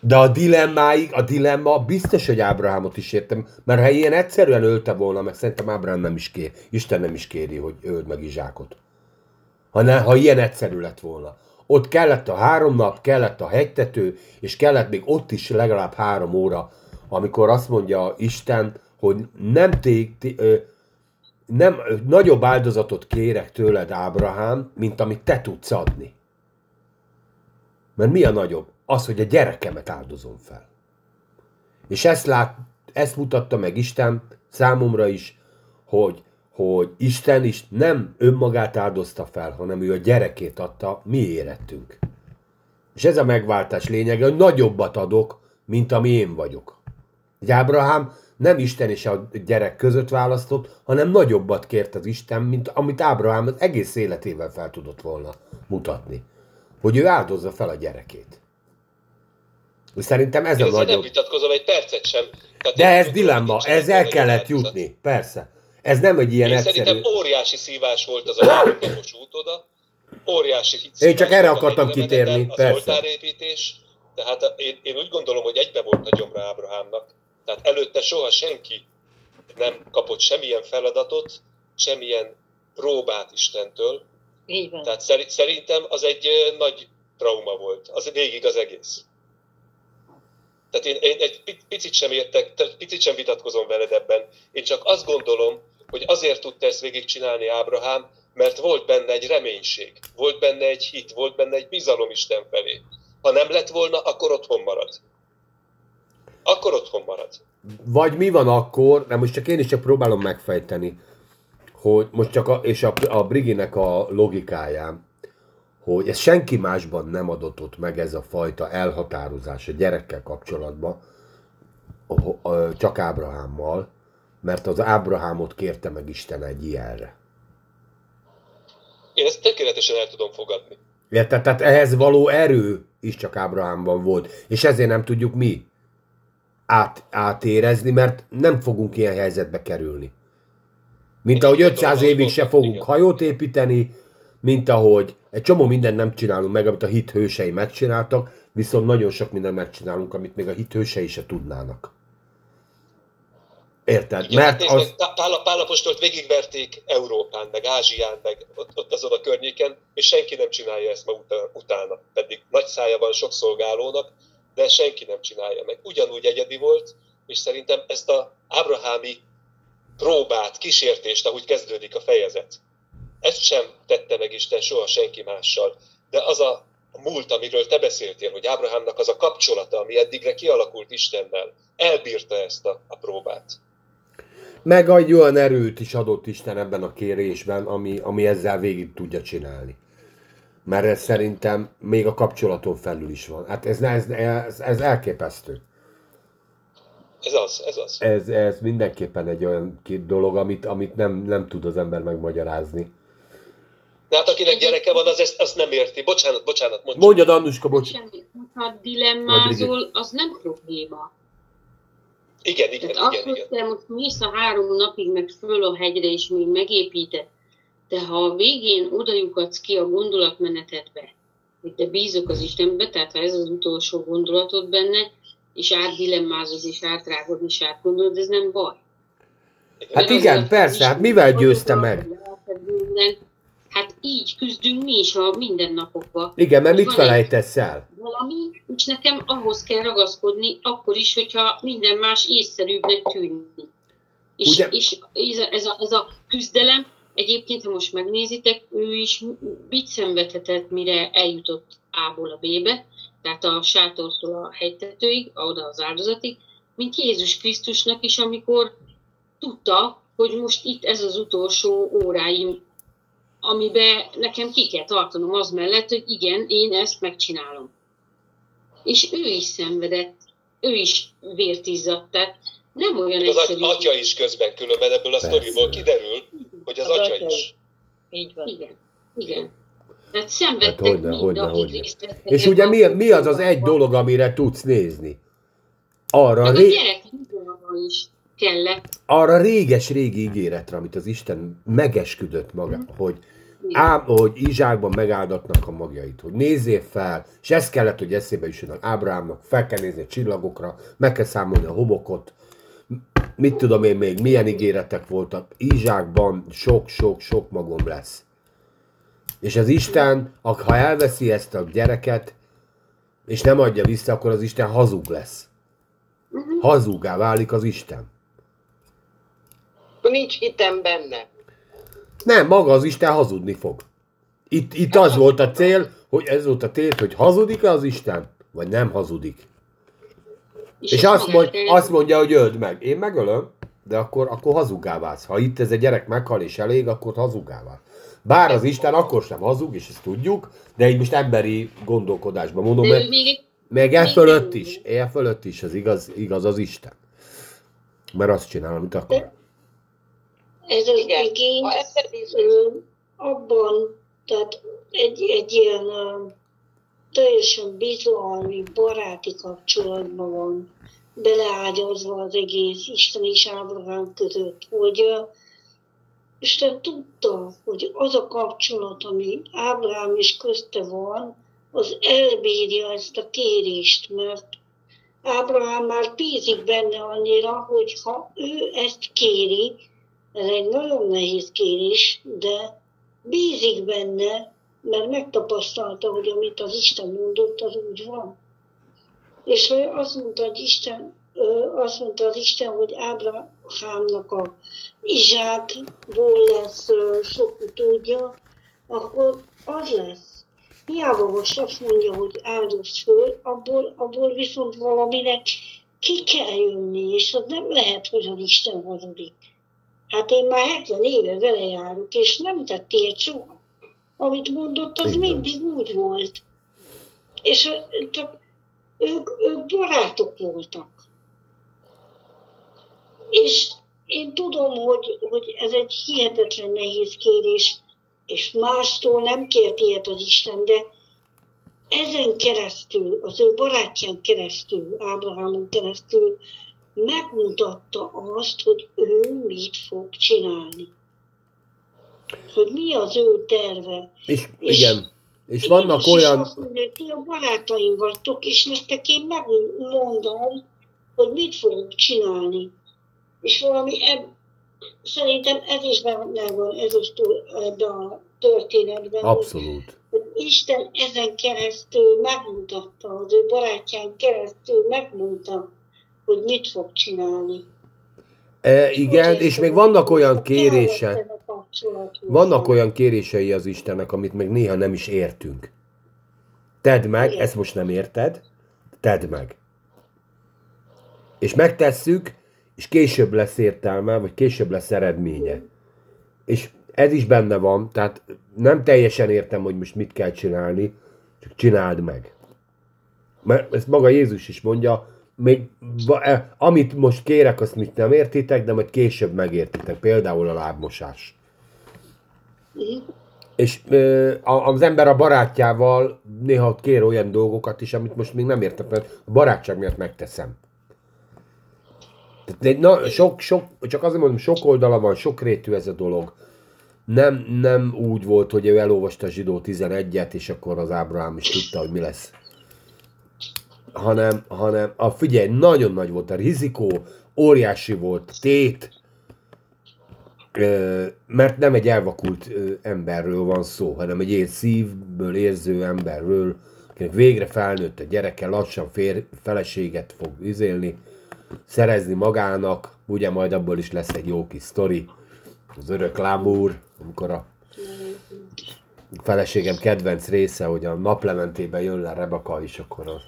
De a dilemmáig, a dilemma biztos, hogy Ábrahámot is értem, mert ha ilyen egyszerűen ölte volna, meg szerintem Ábrahám nem is kér, Isten nem is kéri, hogy öld meg Izsákot. Ha, ne, ha ilyen egyszerű lett volna. Ott kellett a három nap, kellett a hegytető, és kellett még ott is legalább három óra, amikor azt mondja Isten, hogy nem, té, té, ö, nem ö, nagyobb áldozatot kérek tőled, Ábrahám, mint amit te tudsz adni. Mert mi a nagyobb? Az, hogy a gyerekemet áldozom fel. És ezt, lát, ezt mutatta meg Isten számomra is, hogy, hogy Isten is nem önmagát áldozta fel, hanem ő a gyerekét adta mi érettünk. És ez a megváltás lényege, hogy nagyobbat adok, mint ami én vagyok. Egy Ábrahám nem Isten és a gyerek között választott, hanem nagyobbat kért az Isten, mint amit Ábrahám az egész életével fel tudott volna mutatni. Hogy ő áldozza fel a gyerekét. Szerintem ez Én a ezzel nem nagyobb. vitatkozom egy percet sem. Tehát De én ez dilemma, ez el kellett jutni, persze. Ez nem egy ilyen Én egyszerű... szerintem óriási szívás volt az a háromnapos út oda, óriási Én szívás csak erre akartam kitérni, menetel, persze. Az oltárépítés, tehát én, én úgy gondolom, hogy egybe volt a gyomra Ábrahámnak. Tehát előtte soha senki nem kapott semmilyen feladatot, semmilyen próbát Istentől. Így van. Tehát szeri- szerintem az egy nagy trauma volt. Az végig az egész. Tehát én, én egy pi- picit sem értek, picit sem vitatkozom veled ebben. Én csak azt gondolom, hogy azért tudta ezt végigcsinálni Ábrahám, mert volt benne egy reménység, volt benne egy hit, volt benne egy bizalom Isten felé. Ha nem lett volna, akkor otthon marad. Akkor otthon marad. Vagy mi van akkor, de most csak én is csak próbálom megfejteni, hogy most csak a, és a, a Briginek a logikáján, hogy ez senki másban nem adott ott meg ez a fajta elhatározás a gyerekkel kapcsolatban, csak Ábrahámmal, mert az Ábrahámot kérte meg Isten egy ilyenre. Én ezt tökéletesen el tudom fogadni. Érted? Tehát ehhez való erő is csak Ábrahámban volt. És ezért nem tudjuk mi át, átérezni, mert nem fogunk ilyen helyzetbe kerülni. Mint Én ahogy úgy 500 gondolom, évig se fogunk igen. hajót építeni, mint ahogy egy csomó mindent nem csinálunk meg, amit a hit hősei megcsináltak, viszont nagyon sok mindent megcsinálunk, amit még a hit hősei se tudnának. Érted? Igen, Mert az... Pál, Pálapostolt végigverték Európán, meg Ázsián, meg ott, ott azon a környéken, és senki nem csinálja ezt ma utána. Pedig nagy szája van sok szolgálónak, de senki nem csinálja meg. Ugyanúgy egyedi volt, és szerintem ezt a ábrahámi próbát, kísértést, ahogy kezdődik a fejezet, ezt sem tette meg Isten soha senki mással. De az a múlt, amiről te beszéltél, hogy Ábrahámnak az a kapcsolata, ami eddigre kialakult Istennel, elbírta ezt a, a próbát. Meg egy olyan erőt is adott Isten ebben a kérésben, ami, ami ezzel végig tudja csinálni. Mert ez szerintem még a kapcsolaton felül is van. Hát ez, ez, ez, ez elképesztő. Ez az, ez az. Ez, ez mindenképpen egy olyan dolog, amit, amit nem, nem tud az ember megmagyarázni. De hát akinek gyereke van, az ezt, azt nem érti. Bocsánat, bocsánat, mondj. Mondjad, Annuska, bocs. Semmi. Ha dilemmázol, az nem probléma. Igen, igen, Tehát igen, hogy igen. te most mész a három napig meg föl a hegyre, és még megépíted, de ha a végén odajukadsz ki a gondolatmenetedbe, hogy te bízok az Istenbe, tehát ha ez az utolsó gondolatod benne, és átdilemmázod, és átrágod, és átgondolod, ez nem baj. Hát Mert igen, persze, hát mivel győzte meg? Minden, hát így küzdünk mi is a mindennapokban. Igen, mert mit felejtesz el? valami, és nekem ahhoz kell ragaszkodni, akkor is, hogyha minden más észszerűbbnek tűnik. És, Ugye? és ez, a, ez, a, ez a küzdelem, egyébként, ha most megnézitek, ő is mit szenvedhetett, mire eljutott A-ból a B-be, tehát a sátortól a hegytetőig, oda az áldozatig, mint Jézus Krisztusnak is, amikor tudta, hogy most itt ez az utolsó óráim, amiben nekem ki kell tartanom az mellett, hogy igen, én ezt megcsinálom. És ő is szenvedett, ő is vért izzadt, tehát nem olyan Az egyszerű. aty- atya is közben különben ebből a sztoriból kiderül, hogy az Az atya atya is. Így van. Igen, igen. Tehát szenvedtek Hát hogyne, mind, hogyne, akik hogyne. És ugye mi, mi az az egy dolog, amire tudsz nézni? Arra, Meg a ré, is kellett. arra réges-régi ígéretre, amit az Isten megesküdött maga, hogy ám, hogy Izsákban megáldatnak a magjait, hogy nézzél fel, és ez kellett, hogy eszébe jusson Ábrahámnak, fel kell nézni a csillagokra, meg kell számolni a homokot, mit tudom én még, milyen ígéretek voltak. Izsákban sok-sok-sok magom lesz. És az Isten, ha elveszi ezt a gyereket, és nem adja vissza, akkor az Isten hazug lesz. Uh-huh. Hazugá válik az Isten. Nincs hitem benne. Nem, maga az Isten hazudni fog. Itt, itt az volt a cél, hogy ez volt a tét, hogy hazudik-e az Isten, vagy nem hazudik. És ezt azt, mond, azt mondja, hogy öld meg. Én megölöm, de akkor, akkor hazugá válsz. Ha itt ez a gyerek meghal és elég, akkor hazugá válsz. Bár az Isten akkor sem hazug, és ezt tudjuk, de így most emberi gondolkodásban mondom, mert még e fölött is, e fölött is az igaz, igaz az Isten. Mert azt csinál, amit akar. Ez az Igen. igény is- abban, tehát egy, egy ilyen teljesen bizalmi, baráti kapcsolatban van beleágyazva az egész Isten és Ábrahám között, hogy ö, Isten tudta, hogy az a kapcsolat, ami Ábrám és közte van, az elbírja ezt a kérést, mert Ábrahám már bízik benne annyira, hogy ha ő ezt kéri, ez egy nagyon nehéz kérés, de bízik benne, mert megtapasztalta, hogy amit az Isten mondott, az úgy van. És hogy azt mondta, hogy Isten, azt mondta az Isten, hogy Ábrahámnak a Izsákból lesz sok utódja, akkor az lesz. Hiába most azt mondja, hogy áldozz föl, abból, abból viszont valaminek ki kell jönni, és az nem lehet, hogy az Isten hazudik. Hát én már 70 éve vele járok, és nem tett ilyet soha. Amit mondott, az Igen. mindig úgy volt. És csak ők, ők barátok voltak. És én tudom, hogy, hogy ez egy hihetetlen nehéz kérés, és mástól nem kért ilyet az Isten, de ezen keresztül, az ő barátján keresztül, Ábrahámon keresztül megmutatta azt, hogy ő mit fog csinálni. Hogy mi az ő terve. És, és igen. És vannak és olyan... Azt mondja, ti a barátaim vagytok, és nektek én megmondom, hogy mit fogok csinálni. És valami eb... szerintem ez is benne van ez is ebben a történetben. Abszolút. Hogy Isten ezen keresztül megmutatta, az ő barátján keresztül megmutatta, hogy mit fog csinálni. E, igen, és még vannak olyan kérése, vannak olyan kérései az Istennek, amit még néha nem is értünk. Tedd meg, igen. ezt most nem érted, tedd meg. És megtesszük, és később lesz értelme, vagy később lesz eredménye. És ez is benne van, tehát nem teljesen értem, hogy most mit kell csinálni, csak csináld meg. Mert ezt maga Jézus is mondja, még e, amit most kérek, azt mit nem értitek, de majd később megértitek. Például a lábmosás. És az ember a barátjával néha kér olyan dolgokat is, amit most még nem értek, mert a barátság miatt megteszem. Tehát, na, sok, sok, csak azért mondom, sok oldala van, sok rétű ez a dolog. Nem, nem úgy volt, hogy ő elolvasta a zsidó 11-et, és akkor az Ábrahám is tudta, hogy mi lesz hanem, hanem a figyelj, nagyon nagy volt a rizikó, óriási volt tét, mert nem egy elvakult emberről van szó, hanem egy ilyen szívből érző emberről, akinek végre felnőtt a gyereke, lassan fér, feleséget fog üzélni, szerezni magának, ugye majd abból is lesz egy jó kis sztori, az örök lámúr, amikor a feleségem kedvenc része, hogy a naplementében jön le Rebeka, és akkor a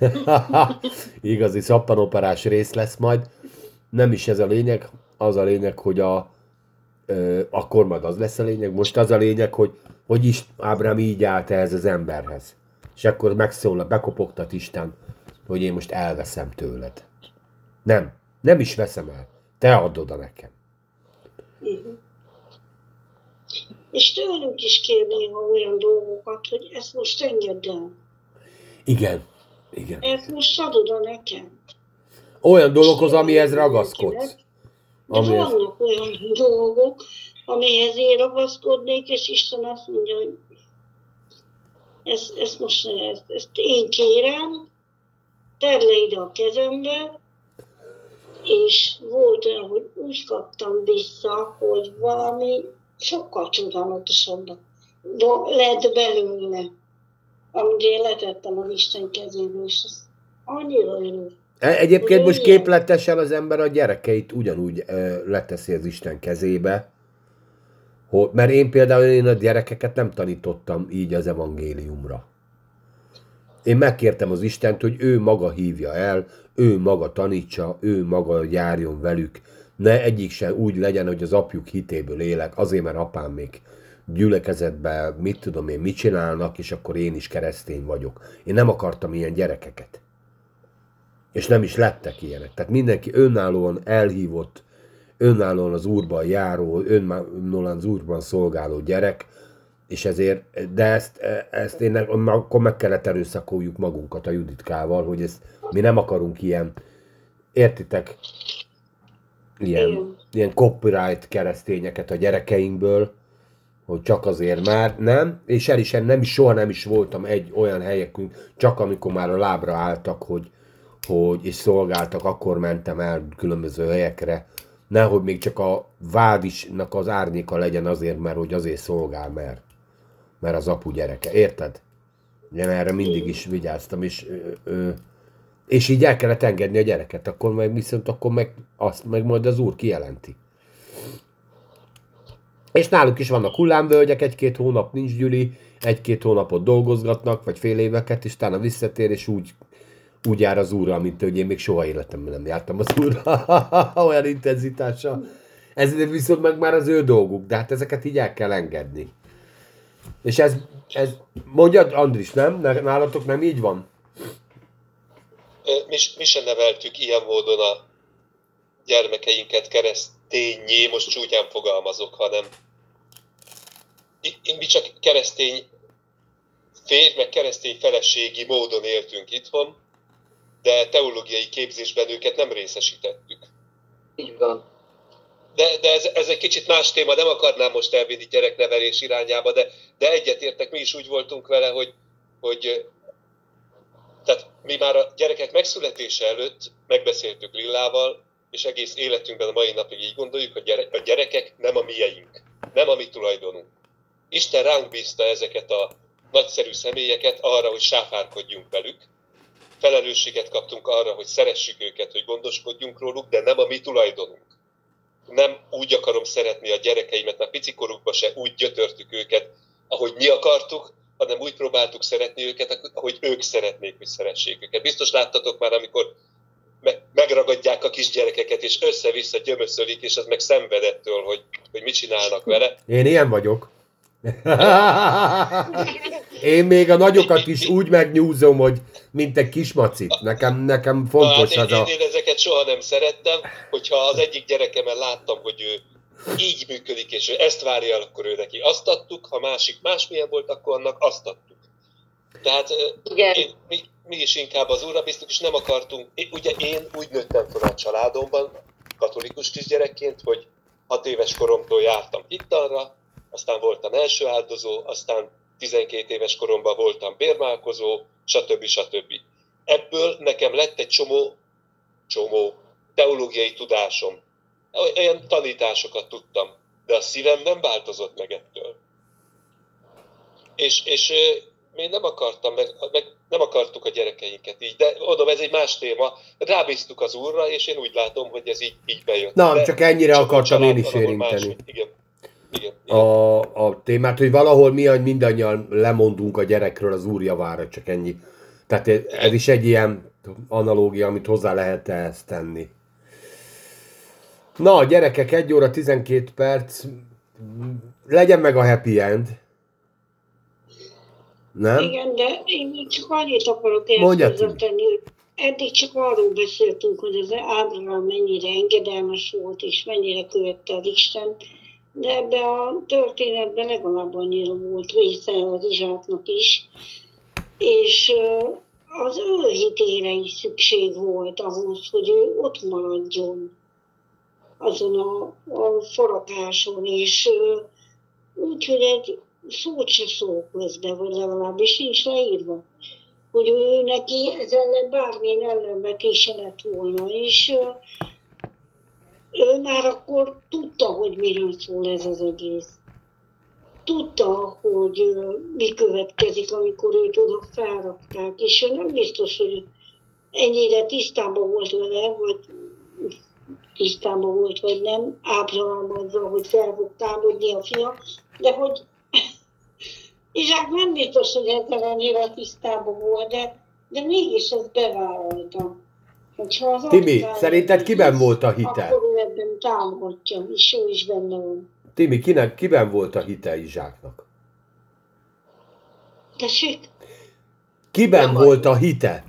<laughs> Igazi szappanoperás rész lesz majd. Nem is ez a lényeg, az a lényeg, hogy a, ö, akkor majd az lesz a lényeg, most az a lényeg, hogy hogy is Ábrám így állt ehhez az emberhez. És akkor megszól, bekopogtat Isten, hogy én most elveszem tőled. Nem, nem is veszem el. Te add oda nekem. Uh-huh. És tőlünk is kérni olyan dolgokat, hogy ezt most engedd el. Igen, igen. Ezt most adod a nekem. Olyan dologhoz, amihez ragaszkodsz. De amihez... vannak olyan dolgok, amihez én ragaszkodnék, és Isten azt mondja, hogy ezt, ezt most ezt, ezt én kérem, tedd le ide a kezembe, és volt olyan, hogy úgy kaptam vissza, hogy valami sokkal csodálatosabb lett belőle amit én letettem az Isten kezébe, és az annyira örül. E, egyébként most képletesen az ember a gyerekeit ugyanúgy e, leteszi az Isten kezébe, hogy, mert én például én a gyerekeket nem tanítottam így az evangéliumra. Én megkértem az Istent, hogy ő maga hívja el, ő maga tanítsa, ő maga járjon velük. Ne egyik se úgy legyen, hogy az apjuk hitéből élek, azért, mert apám még gyülekezetben mit tudom én, mit csinálnak, és akkor én is keresztény vagyok. Én nem akartam ilyen gyerekeket. És nem is lettek ilyenek. Tehát mindenki önállóan elhívott, önállóan az úrban járó, önállóan az úrban szolgáló gyerek, és ezért, de ezt, ezt én akkor meg kellett erőszakoljuk magunkat a Juditkával, hogy ezt mi nem akarunk ilyen, értitek, ilyen, ilyen copyright keresztényeket a gyerekeinkből, hogy csak azért már nem, és el is nem is, soha nem is voltam egy olyan helyekünk, csak amikor már a lábra álltak, hogy, hogy és szolgáltak, akkor mentem el különböző helyekre, nehogy még csak a vádisnak az árnyéka legyen azért, mert hogy azért szolgál, mert, mert az apu gyereke, érted? Én erre mindig is vigyáztam, és, ö, ö, és így el kellett engedni a gyereket, akkor meg viszont akkor meg, azt meg majd az úr kijelenti. És náluk is vannak hullámvölgyek, egy-két hónap nincs gyüli, egy-két hónapot dolgozgatnak, vagy fél éveket, és utána visszatér, és úgy, úgy jár az úrral, mint hogy én még soha életemben nem jártam az úrral, <laughs> olyan intenzitással. Ez viszont meg már az ő dolguk, de hát ezeket így el kell engedni. És ez, ez mondjad, Andris, nem? Nálatok nem így van? Mi, mi sem neveltük ilyen módon a gyermekeinket keresztényé, most csúgyán fogalmazok, hanem i- mi csak keresztény férj, meg keresztény feleségi módon éltünk itthon, de teológiai képzésben őket nem részesítettük. Így van. De, de ez, ez egy kicsit más téma, nem akarnám most elvinni gyereknevelés irányába, de, de egyetértek, mi is úgy voltunk vele, hogy, hogy tehát mi már a gyerekek megszületése előtt megbeszéltük Lillával, és egész életünkben a mai napig így gondoljuk, hogy a gyerekek nem a mieink, nem a mi tulajdonunk. Isten ránk bízta ezeket a nagyszerű személyeket arra, hogy sáfárkodjunk velük. Felelősséget kaptunk arra, hogy szeressük őket, hogy gondoskodjunk róluk, de nem a mi tulajdonunk nem úgy akarom szeretni a gyerekeimet, mert picikorukban se úgy gyötörtük őket, ahogy mi akartuk, hanem úgy próbáltuk szeretni őket, ahogy ők szeretnék, hogy szeressék őket. Biztos láttatok már, amikor me- megragadják a kisgyerekeket, és össze-vissza gyömöszölik, és az meg szenvedettől, hogy, hogy mit csinálnak vele. Én ilyen vagyok. <laughs> Én még a nagyokat is úgy megnyúzom, hogy mint egy kismacit. Nekem, nekem fontos hát az én, a... én, én ezeket soha nem szerettem, hogyha az egyik gyerekemen láttam, hogy ő így működik, és ő ezt várja akkor ő neki azt adtuk, ha másik másmilyen volt, akkor annak azt adtuk. Tehát Igen. én, mi, mi is inkább az úrra bíztuk, és nem akartunk. Én, ugye én úgy nőttem fel a családomban, katolikus kisgyerekként, hogy hat éves koromtól jártam hittanra, aztán voltam első áldozó, aztán 12 éves koromban voltam bérmálkozó, stb. stb. Ebből nekem lett egy csomó, csomó teológiai tudásom. Olyan tanításokat tudtam, de a szívem nem változott meg ettől. És, és én nem akartam, meg, meg nem akartuk a gyerekeinket így, de mondom, ez egy más téma. Rábíztuk az úrra, és én úgy látom, hogy ez így, így bejött. Na, De csak ennyire csak akartam én is érinteni. más. Igen. A, a témát, hogy valahol mi mindannyian lemondunk a gyerekről az úr javára, csak ennyi. Tehát ez- is egy ilyen analógia, amit hozzá lehet ehhez tenni. Na, gyerekek, 1 óra 12 perc, legyen meg a happy end. Nem? Igen, de én csak annyit akarok hozzátenni, hogy eddig csak arról beszéltünk, hogy az Ábrahám mennyire engedelmes volt, és mennyire követte az Isten, de ebbe a történetben legalább annyira volt része az Izsáknak is, és az ő hitére is szükség volt ahhoz, hogy ő ott maradjon azon a, a forrakáson, és úgyhogy egy szót se szól közben, vagy legalábbis nincs leírva, hogy ő neki ez ellen bármilyen ellenvetése lett volna, és ő már akkor tudta, hogy miről szól ez az egész. Tudta, hogy mi következik, amikor őt oda felrakták, és ő nem biztos, hogy ennyire tisztában volt vele, vagy tisztában volt, vagy nem, Ábrahám azzal, hogy fel fog támadni a fia, de hogy <laughs> Izsák nem biztos, hogy ezzel annyira tisztában volt, de, de mégis ezt bevállalta. Hogyha az apkája szerinted kiben volt a hite? Akkor támogatja, és ő is benne van. Timi, kinek, kiben volt a hite Izsáknak? Tessék? Kiben Nem volt a hite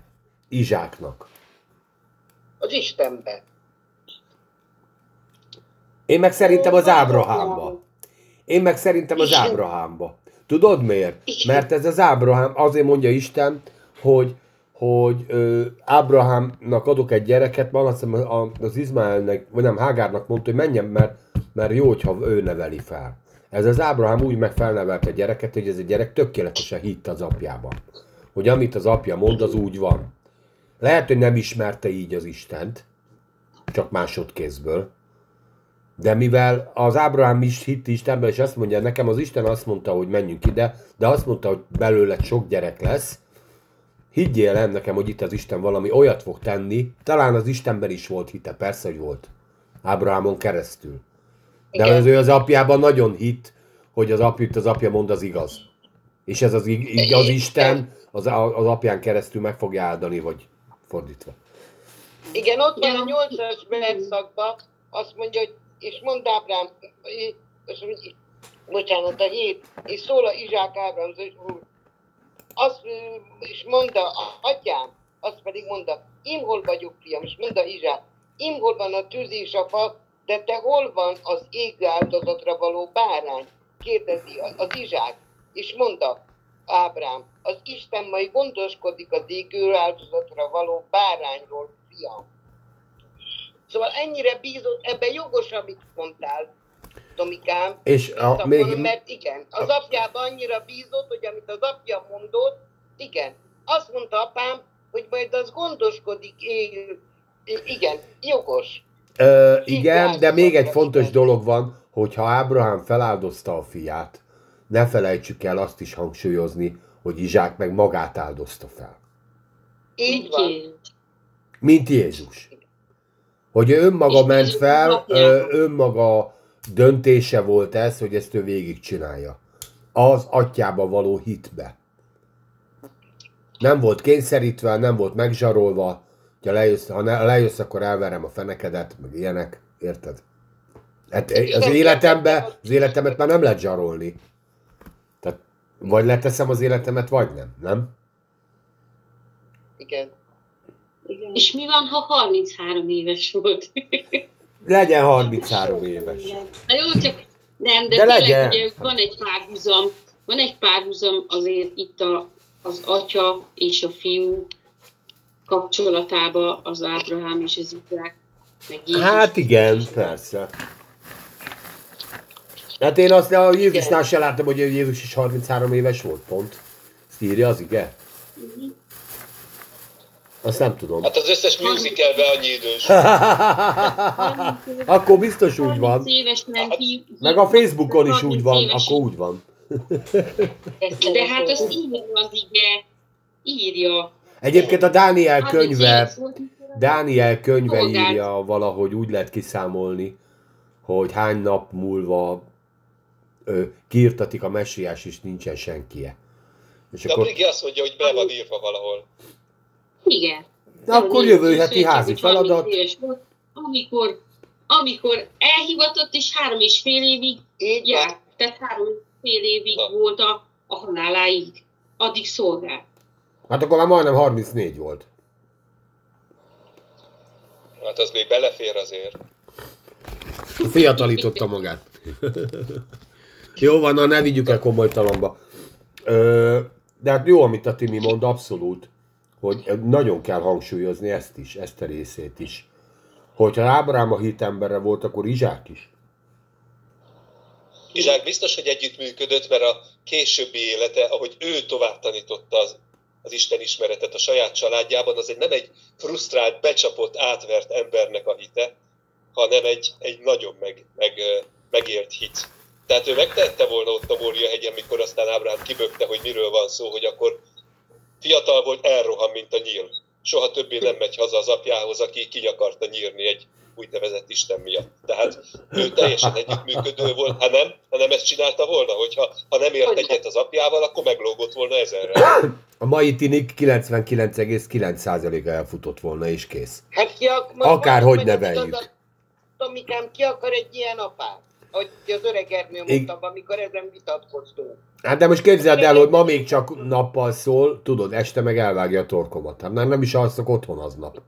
Izsáknak? Az Istenben. Én meg szerintem az Ábrahámba. Én meg szerintem az. Ábrahámba. Tudod miért? Mert ez az Ábrahám, azért mondja Isten, hogy hogy ö, Ábrahámnak adok egy gyereket, már azt hiszem az Izmaelnek, vagy nem, Hágárnak mondta, hogy menjen, mert, mert jó, hogyha ő neveli fel. Ez az Ábrahám úgy meg felnevelte a gyereket, hogy ez a gyerek tökéletesen hitt az apjában. Hogy amit az apja mond, az úgy van. Lehet, hogy nem ismerte így az Istent, csak másodkézből, de mivel az Ábrahám is hitt Istenben, és azt mondja, nekem az Isten azt mondta, hogy menjünk ide, de azt mondta, hogy belőle sok gyerek lesz, higgyél el nekem, hogy itt az Isten valami olyat fog tenni, talán az Istenben is volt hite, persze, hogy volt. Ábrahámon keresztül. De Igen. az ő az apjában nagyon hitt, hogy az apjút az apja mond az igaz. És ez az, az Isten az, az apján keresztül meg fogja áldani, vagy fordítva. Igen, ott van a nyolcas verszakban, azt mondja, hogy és mond Ábrám, és, bocsánat, a hét, és szól a Izsák Ábrám, úr, azt, ö, és mondta, atyám, azt pedig mondta, én hol vagyok, fiam, és mondta Izsák, én hol van a tűz és a fa, de te hol van az ég áldozatra való bárány? Kérdezi az Izsák, és mondta Ábrám, az Isten majd gondoskodik az égő áldozatra való bárányról, fiam. Szóval ennyire bízott, ebben jogos, amit mondtál, Tomikám. És a, Vissza még, mondom, mert igen, az apjában annyira bízott, hogy amit az apja mondott, igen. Azt mondta apám, hogy majd az gondoskodik, él, igen, jogos. Ö, igen, de még egy fontos dolog van, hogy ha Ábrahám feláldozta a fiát, ne felejtsük el azt is hangsúlyozni, hogy Izsák meg magát áldozta fel. Így van. Mint Jézus. Hogy ő önmaga ment fel, önmaga döntése volt ez, hogy ezt ő végigcsinálja. Az atyába való hitbe. Nem volt kényszerítve, nem volt megzsarolva, ha lejössz, ha ne, lejössz, akkor elverem a fenekedet, meg ilyenek, érted? Hát az életembe, az életemet már nem lehet zsarolni. Tehát vagy leteszem az életemet, vagy nem, nem? Igen. Igen. És mi van, ha 33 éves volt? <laughs> Legyen 33 éves. Na jó, csak nem, de, De de legyen. tényleg ugye van egy párhuzam, van egy párhuzam azért itt a, az atya és a fiú kapcsolatába az Ábrahám és az Izsák. meg Jézus. Hát igen, persze. Hát én azt a Jézusnál se láttam, hogy Jézus is 33 éves volt, pont. Ezt írja az ige? Azt nem tudom. Hát az összes musicalben annyi idős. <laughs> Akkor biztos úgy 30 van. hív, Meg a Facebookon is 30 úgy van, akkor úgy van. De hát azt írja az ige, írja. Egyébként a Dániel 30 könyve, Dániel könyve írja valahogy úgy lehet kiszámolni, hogy hány nap múlva ö, kiirtatik a messiás, és nincsen senkie. És De a akkor, Brigi azt mondja, hogy be van írva valahol. Igen. Na, akkor jövő heti házi hogy 30 feladat. amikor, amikor elhivatott, és három és fél évig Így van. járt. Tehát három és fél évig Na. volt a, a haláláig. Addig szolgált. Hát akkor már majdnem 34 volt. Hát az még belefér azért. Fiatalította magát. <laughs> jó van, na ne vigyük el komoly talomba. Ö, de hát jó, amit a Timi mond, abszolút, hogy nagyon kell hangsúlyozni ezt is, ezt a részét is. Hogyha Ábrám a hitembere volt, akkor Izsák is. Izsák biztos, hogy együttműködött, mert a későbbi élete, ahogy ő tovább tanította az, az Isten ismeretet a saját családjában, az egy nem egy frusztrált, becsapott, átvert embernek a hite, hanem egy, egy nagyon meg, meg, megélt hit. Tehát ő megtehette volna ott a Mória hegyen, mikor aztán Ábrám kibökte, hogy miről van szó, hogy akkor fiatal volt, elrohan, mint a nyíl. Soha többé nem megy haza az apjához, aki ki akarta nyírni egy úgynevezett Isten miatt. Tehát ő teljesen együttműködő volt, ha nem, hanem ezt csinálta volna, hogyha ha nem ért egyet az apjával, akkor meglógott volna ezerre. A mai tinik 99,9%-a elfutott volna, és kész. Hát ki ak- Akárhogy neveljük. Tomikám, ki akar egy ilyen apát? Ahogy az öreg Ernő Ig- mondta, amikor ezen vitatkoztunk. Hát de most képzeld el, hogy ma még csak nappal szól, tudod, este meg elvágja a torkomat. Hát már nem is alszok otthon aznap.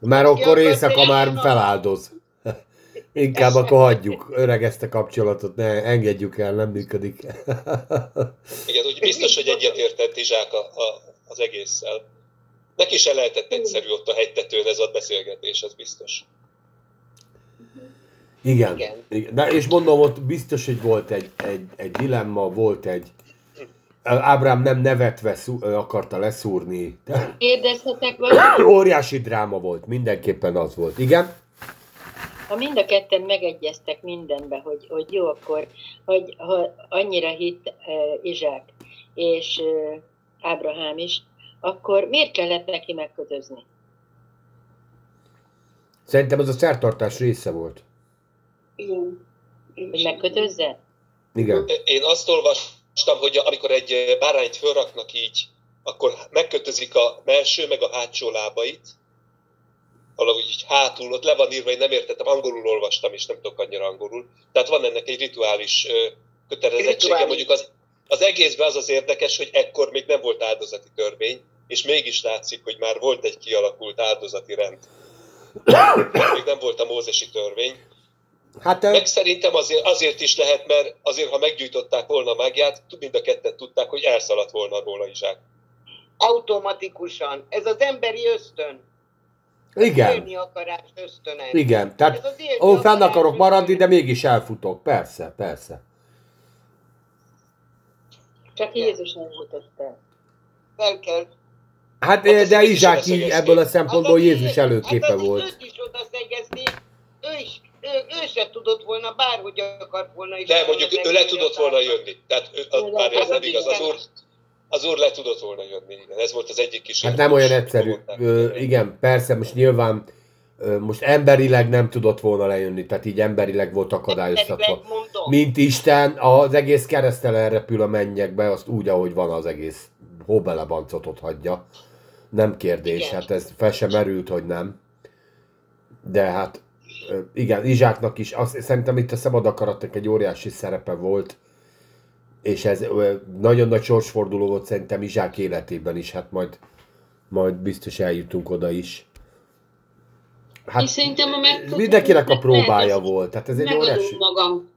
Mert akkor éjszaka már feláldoz. <laughs> Inkább akkor hagyjuk, öreg ezt a kapcsolatot, ne engedjük el, nem működik. <laughs> Igen, úgy biztos, hogy egyetértett Izsák a, a, az egésszel. Neki se lehetett egyszerű ott a hegytetőn ez a beszélgetés, ez biztos. Igen. Igen. Igen. De, és mondom, ott biztos, hogy volt egy, egy, egy dilemma, volt egy... Ábrám nem nevetve szú, akarta leszúrni. Kérdezhetek valamit? Óriási dráma volt, mindenképpen az volt. Igen? Ha mind a ketten megegyeztek mindenbe, hogy, hogy jó, akkor hogy, ha annyira hit uh, Izsák és uh, Ábrahám is, akkor miért kellett neki megkötözni? Szerintem ez a szertartás része volt. Igen. Hogy megkötözze? Igen. Én azt olvastam, hogy amikor egy bárányt fölraknak így, akkor megkötözik a belső meg a hátsó lábait, valahogy így hátul, ott le van írva, én nem értettem, angolul olvastam, és nem tudok annyira angolul. Tehát van ennek egy rituális kötelezettsége, Rituális. mondjuk az, az egészben az az érdekes, hogy ekkor még nem volt áldozati törvény, és mégis látszik, hogy már volt egy kialakult áldozati rend. <coughs> Még nem volt a mózesi törvény. Hát Meg szerintem azért, azért is lehet, mert azért, ha meggyújtották volna a mágiát, mind a ketten tudták, hogy elszaladt volna róla Izsák. Automatikusan. Ez az emberi ösztön. igen. Élni akarás ösztöne. Igen. Ez Tehát az élni ó, fenn akarok maradni, de mégis elfutok. Persze, persze. Csak Jézus nem jutott el. Fel kell. Hát Hát de Izsák így ebből a szempontból Az, aki- Jézus előképe hát az volt. Őt is oda szegezni, ő is, ő, ő se tudott volna, bárhogy akart volna is. De mondjuk ő le tudott volna jönni. Tehát ő, bár ez nem igaz, az úr, az úr le tudott volna jönni. Igen. Ez volt az egyik kis... Hát nem olyan egyszerű. Ö, igen, persze, most nyilván most emberileg nem tudott volna lejönni, tehát így emberileg volt akadályoztatva. Mint Isten, az egész keresztel elrepül a mennyekbe, azt úgy, ahogy van az egész hóbelebancot ott hagyja. Nem kérdés, Igen. hát ez fel sem merült, hogy nem. De hát igen, Izsáknak is, azt, szerintem itt a szabad akaratnak egy óriási szerepe volt, és ez nagyon nagy sorsforduló volt szerintem Izsák életében is, hát majd, majd biztos eljutunk oda is. Hát, és szerintem a megkötözésnek mindenkinek a lehet próbája az, volt, tehát ez egy óriási... magam.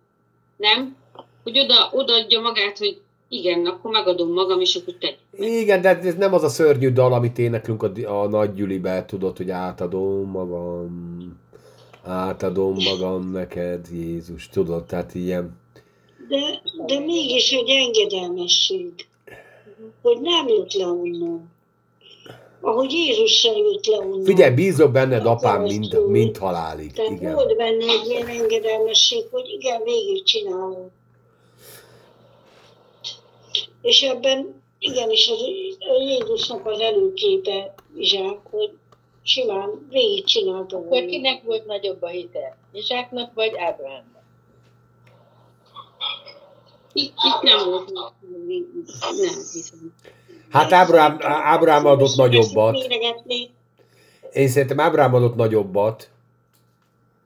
Nem? Hogy oda, odaadja magát, hogy igen, akkor megadom magam, és akkor tegy. Igen, de ez nem az a szörnyű dal, amit éneklünk a, a nagy gyülibe, tudod, hogy átadom magam, átadom magam neked, Jézus, tudod, tehát ilyen... De, de mégis egy engedelmesség, hogy nem jött le onnan. Ahogy Jézus sem jött le onnan. Figyelj, bízok benned, apám, mind, mind halálig. Tehát Igen. volt benne egy ilyen engedelmesség, hogy igen, végigcsinálom. És ebben igenis az Jézusnak az előképe Izsák, hogy simán végigcsinálta Akkor volna. kinek volt nagyobb a hite? Izsáknak vagy Ábrahámnak? Itt, itt nem volt. Nem hiszem. Hát Ábrám, Ábrám adott nagyobbat. Én szerintem Ábrám adott nagyobbat.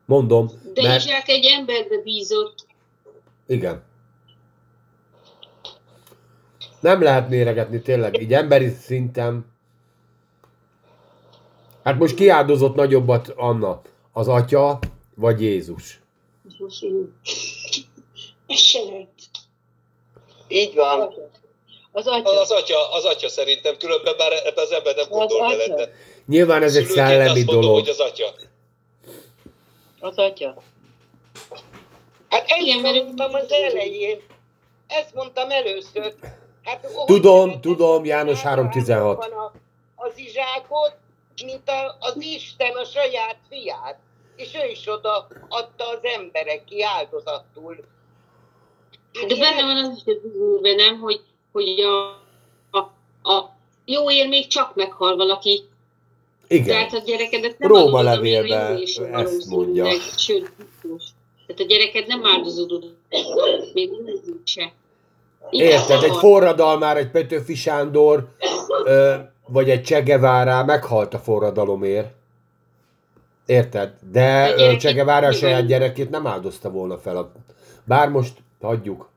Mondom, De mert... Izsák egy emberbe bízott. Igen. Nem lehet méregetni tényleg, így emberi szinten. Hát most kiáldozott nagyobbat Anna? Az atya, vagy Jézus? Én- Ez se lehet. Így van. Az atya. Az atya, az atya szerintem, különben bár ebbe az ember nem gondol bele, de Nyilván ez egy szellemi azt mondom, dolog. hogy az atya. Az atya. Hát mert- mondtam az elején. Ezt mondtam először. Hát, Tudom, tudom, János Ábrahámnak 3.16. van a- Az izsákot, mint a, az Isten a saját fiát. És ő is oda adta az emberek ki áldozatul. De benne van az is a nem, hogy, hogy a, a, a jó ér még csak meghal valaki. Igen. Tehát a gyerekedet nem Róma levélben ezt mondja. Sőt, biztos. Tehát a gyereked nem áldozódod, még úgy se. Igen, Érted, egy forradalmár, egy Petőfi Sándor, ö, vagy egy Che Guevara meghalt a forradalomért. Érted? De nyilván- saját gyerekét nem áldozta volna fel. A... Bár most hagyjuk.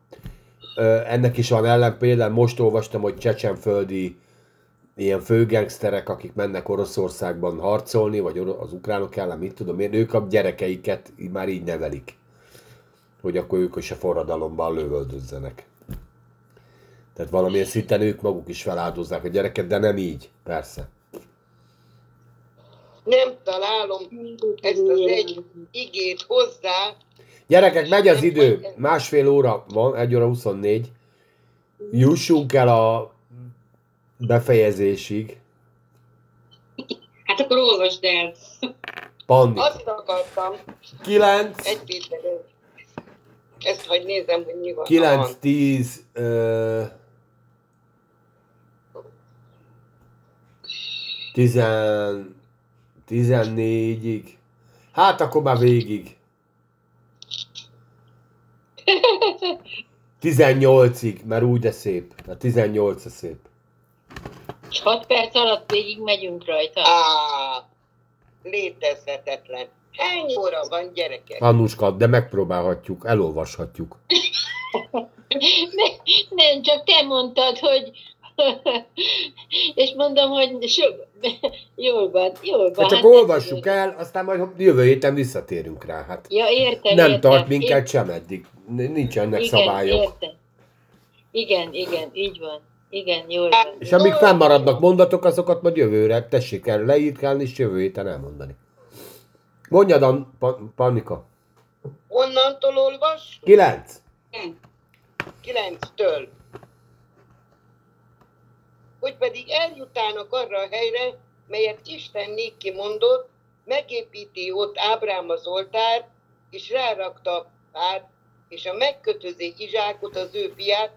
Ennek is van ellen, például most olvastam, hogy csecsenföldi ilyen főgengszterek, akik mennek Oroszországban harcolni, vagy az ukránok ellen, mit tudom én, ők a gyerekeiket már így nevelik. Hogy akkor ők is a forradalomban lövöldözzenek. Tehát valamilyen szinten ők maguk is feláldozzák a gyereket, de nem így, persze. Nem találom ezt az egy igét hozzá, Gyerekek, megy az idő, másfél óra van, 1 óra 24. Jussunk el a befejezésig. Hát akkor olvasd el. Panni. azt akartam, 9, egy Péter, ezt hagy nézem, hogy mi van. 9, 10, ö, 10, 14-ig. Hát akkor már végig. <laughs> 18-ig, mert úgy de szép. A 18 a szép. És 6 perc alatt végig megyünk rajta. Á, létezhetetlen. Hány óra van, gyerekek? Annuska, de megpróbálhatjuk, elolvashatjuk. <laughs> Ne, nem, csak te mondtad, hogy... <laughs> És mondom, hogy so... <laughs> jól van, jól van. Hát csak olvassuk el, aztán majd jövő héten visszatérünk rá. Hát Ja, értem, nem értem. tart minket sem eddig. Nincsenek igen, szabályok. Értem. Igen, igen, így van. Igen, jól van. És amíg fennmaradnak mondatok, azokat majd jövőre tessék el leírkálni, és jövő héten elmondani. Mondjad, An- pa- Pannika. Onnantól olvas? 9. Kilenctől. Hogy pedig eljutálnak arra a helyre, melyet Isten néki mondott, megépíti ott Ábrám az oltárt, és rárakta a párt, és a megkötözé Izsákot, az ő fiát,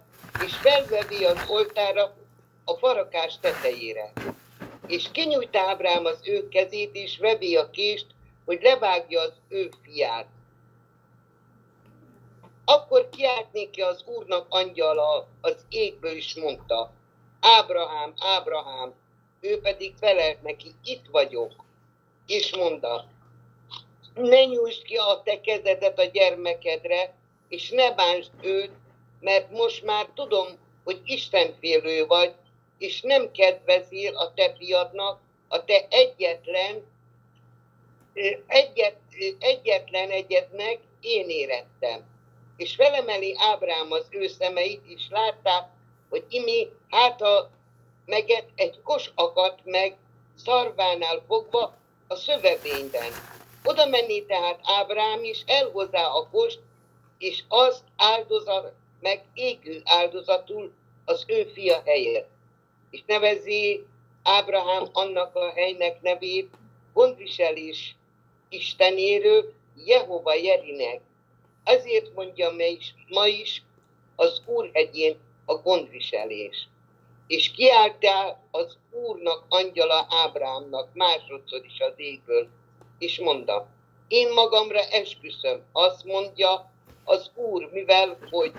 és felvevi az oltára a farakás tetejére. És kinyújt Ábrám az ő kezét, és vevi a kést, hogy levágja az ő fiát. Akkor kiált néki az úrnak angyala az égből is mondta, Ábrahám, Ábrahám, ő pedig felelt neki, itt vagyok, és mondta, ne nyújtsd ki a te kezedet a gyermekedre, és ne bántsd őt, mert most már tudom, hogy Istenfélő vagy, és nem kedvezél a te fiadnak, a te egyetlen, egyet, egyetlen egyednek én érettem. És felemeli Ábrám az ő szemeit, és látták, hogy imi háta meget egy kos akadt meg szarvánál fogva a szövevényben. Oda menné tehát Ábrám is, elhozzá a kost, és azt áldozat meg égő áldozatul az ő fia helyett. És nevezi Ábrahám annak a helynek nevét gondviselés Istenéről, Jehova Jerinek. Ezért mondja ma is, ma is az Úrhegyén a gondviselés. És kiáltál az Úrnak angyala Ábrámnak másodszor is az égből, és mondta, én magamra esküszöm, azt mondja az Úr, mivel hogy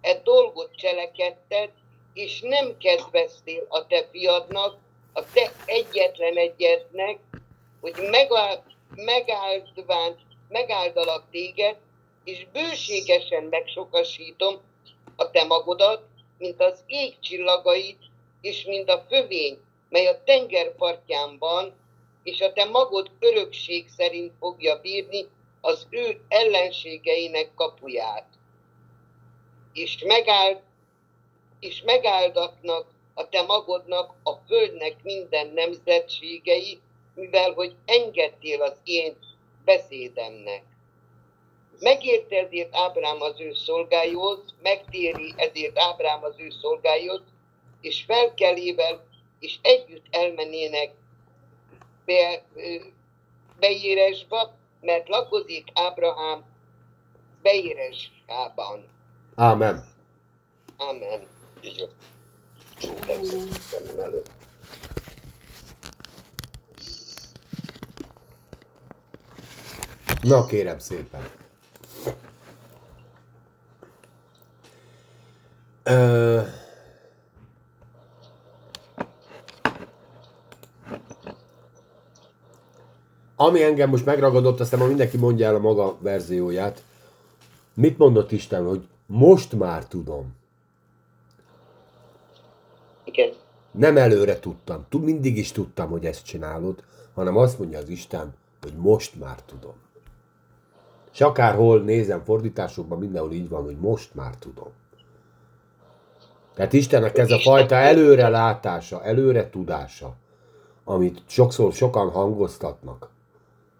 e dolgot cselekedted, és nem kedveztél a te fiadnak, a te egyetlen egyednek, hogy megáld, megáldván, megáldalak téged, és bőségesen megsokasítom a te magodat, mint az ég csillagait, és mint a fövény, mely a tenger partján van, és a te magod örökség szerint fogja bírni az ő ellenségeinek kapuját. És, megáld, és megáldatnak a te magodnak a földnek minden nemzetségei, mivel hogy engedtél az én beszédemnek. Megérte ezért Ábrám az ő szolgájhoz, megtéri ezért Ábrám az ő szolgájhoz, és felkelével, és együtt elmennének be, ö, Beéresba, mert lakozik Ábrahám Beéreskában. Ámen. Amen. Így van. Na kérem szépen. Ö... Ami engem most megragadott, aztán ma mindenki mondja el a maga verzióját. Mit mondott Isten, hogy most már tudom. Igen. Nem előre tudtam. Tud, mindig is tudtam, hogy ezt csinálod, hanem azt mondja az Isten, hogy most már tudom. És akárhol nézem fordításokban, mindenhol így van, hogy most már tudom. Tehát Istennek ez a fajta előre látása, előre tudása, amit sokszor sokan hangoztatnak,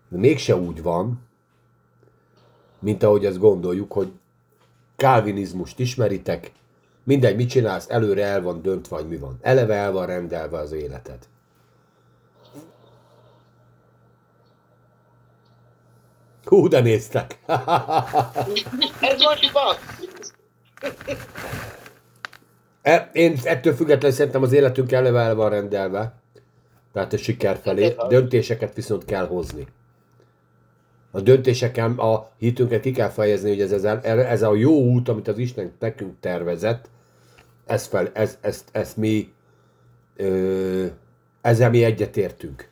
de mégse úgy van, mint ahogy ezt gondoljuk, hogy kálvinizmust ismeritek, mindegy, mit csinálsz, előre el van döntve, vagy mi van. Eleve el van rendelve az életed. Hú, de néztek! <laughs> Ez most van. E- Én ettől függetlenül szerintem az életünk eleve el van rendelve. Tehát a siker felé. Döntéseket viszont kell hozni. A döntéseken a hitünket ki kell fejezni, hogy ez, ez, ez a jó út, amit az Isten nekünk tervezett, ez fel, ez, ezt, ezt mi ö, ezzel mi egyetértünk.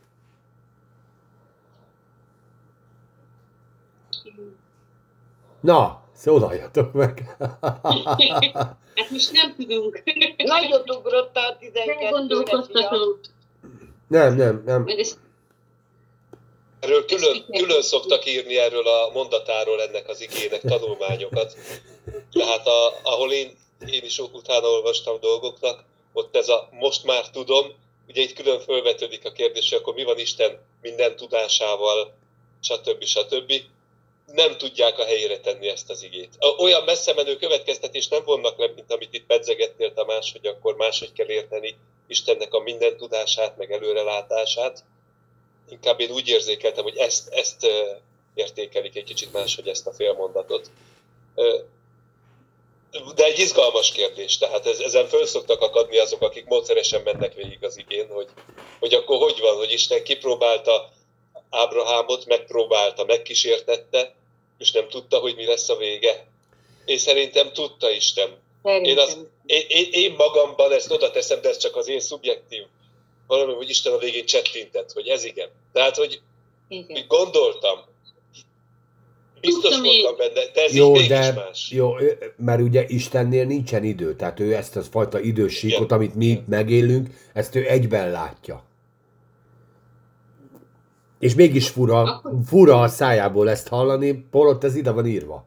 Na, szólaljatok meg! <laughs> Hát most nem tudunk. Nagyot ugrottál 12 Gondolkoztatunk. nem, nem, nem. Erről külön, külön szoktak írni erről a mondatáról ennek az igének tanulmányokat. Tehát a, ahol én, én is utána olvastam dolgoknak, ott ez a most már tudom, ugye itt külön felvetődik a kérdés, hogy akkor mi van Isten minden tudásával, stb. stb. Nem tudják a helyére tenni ezt az igét. Olyan messze menő következtetést nem vonnak le, mint amit itt pedzegettél Tamás, hogy akkor máshogy kell érteni Istennek a minden tudását, meg előrelátását. Inkább én úgy érzékeltem, hogy ezt, ezt értékelik egy kicsit máshogy ezt a félmondatot. De egy izgalmas kérdés, tehát ez, ezen föl szoktak akadni azok, akik módszeresen mennek végig az igén, hogy, hogy akkor hogy van, hogy Isten kipróbálta Ábrahámot, megpróbálta, megkísértette, és nem tudta, hogy mi lesz a vége. Én szerintem tudta Isten. Én, azt, Szerintem. én, én, én magamban ezt oda teszem, de ez csak az én szubjektív valami, hogy Isten a végén csettintett, hogy ez igen. Tehát, hogy Igen. mit gondoltam, biztos Tudtam voltam benne, de ez Jó, így mégis de más. jó, mert ugye Istennél nincsen idő, tehát ő ezt a fajta idősíkot, Igen. amit mi itt megélünk, ezt ő egyben látja. És mégis fura, fura a szájából ezt hallani, polott ez ide van írva.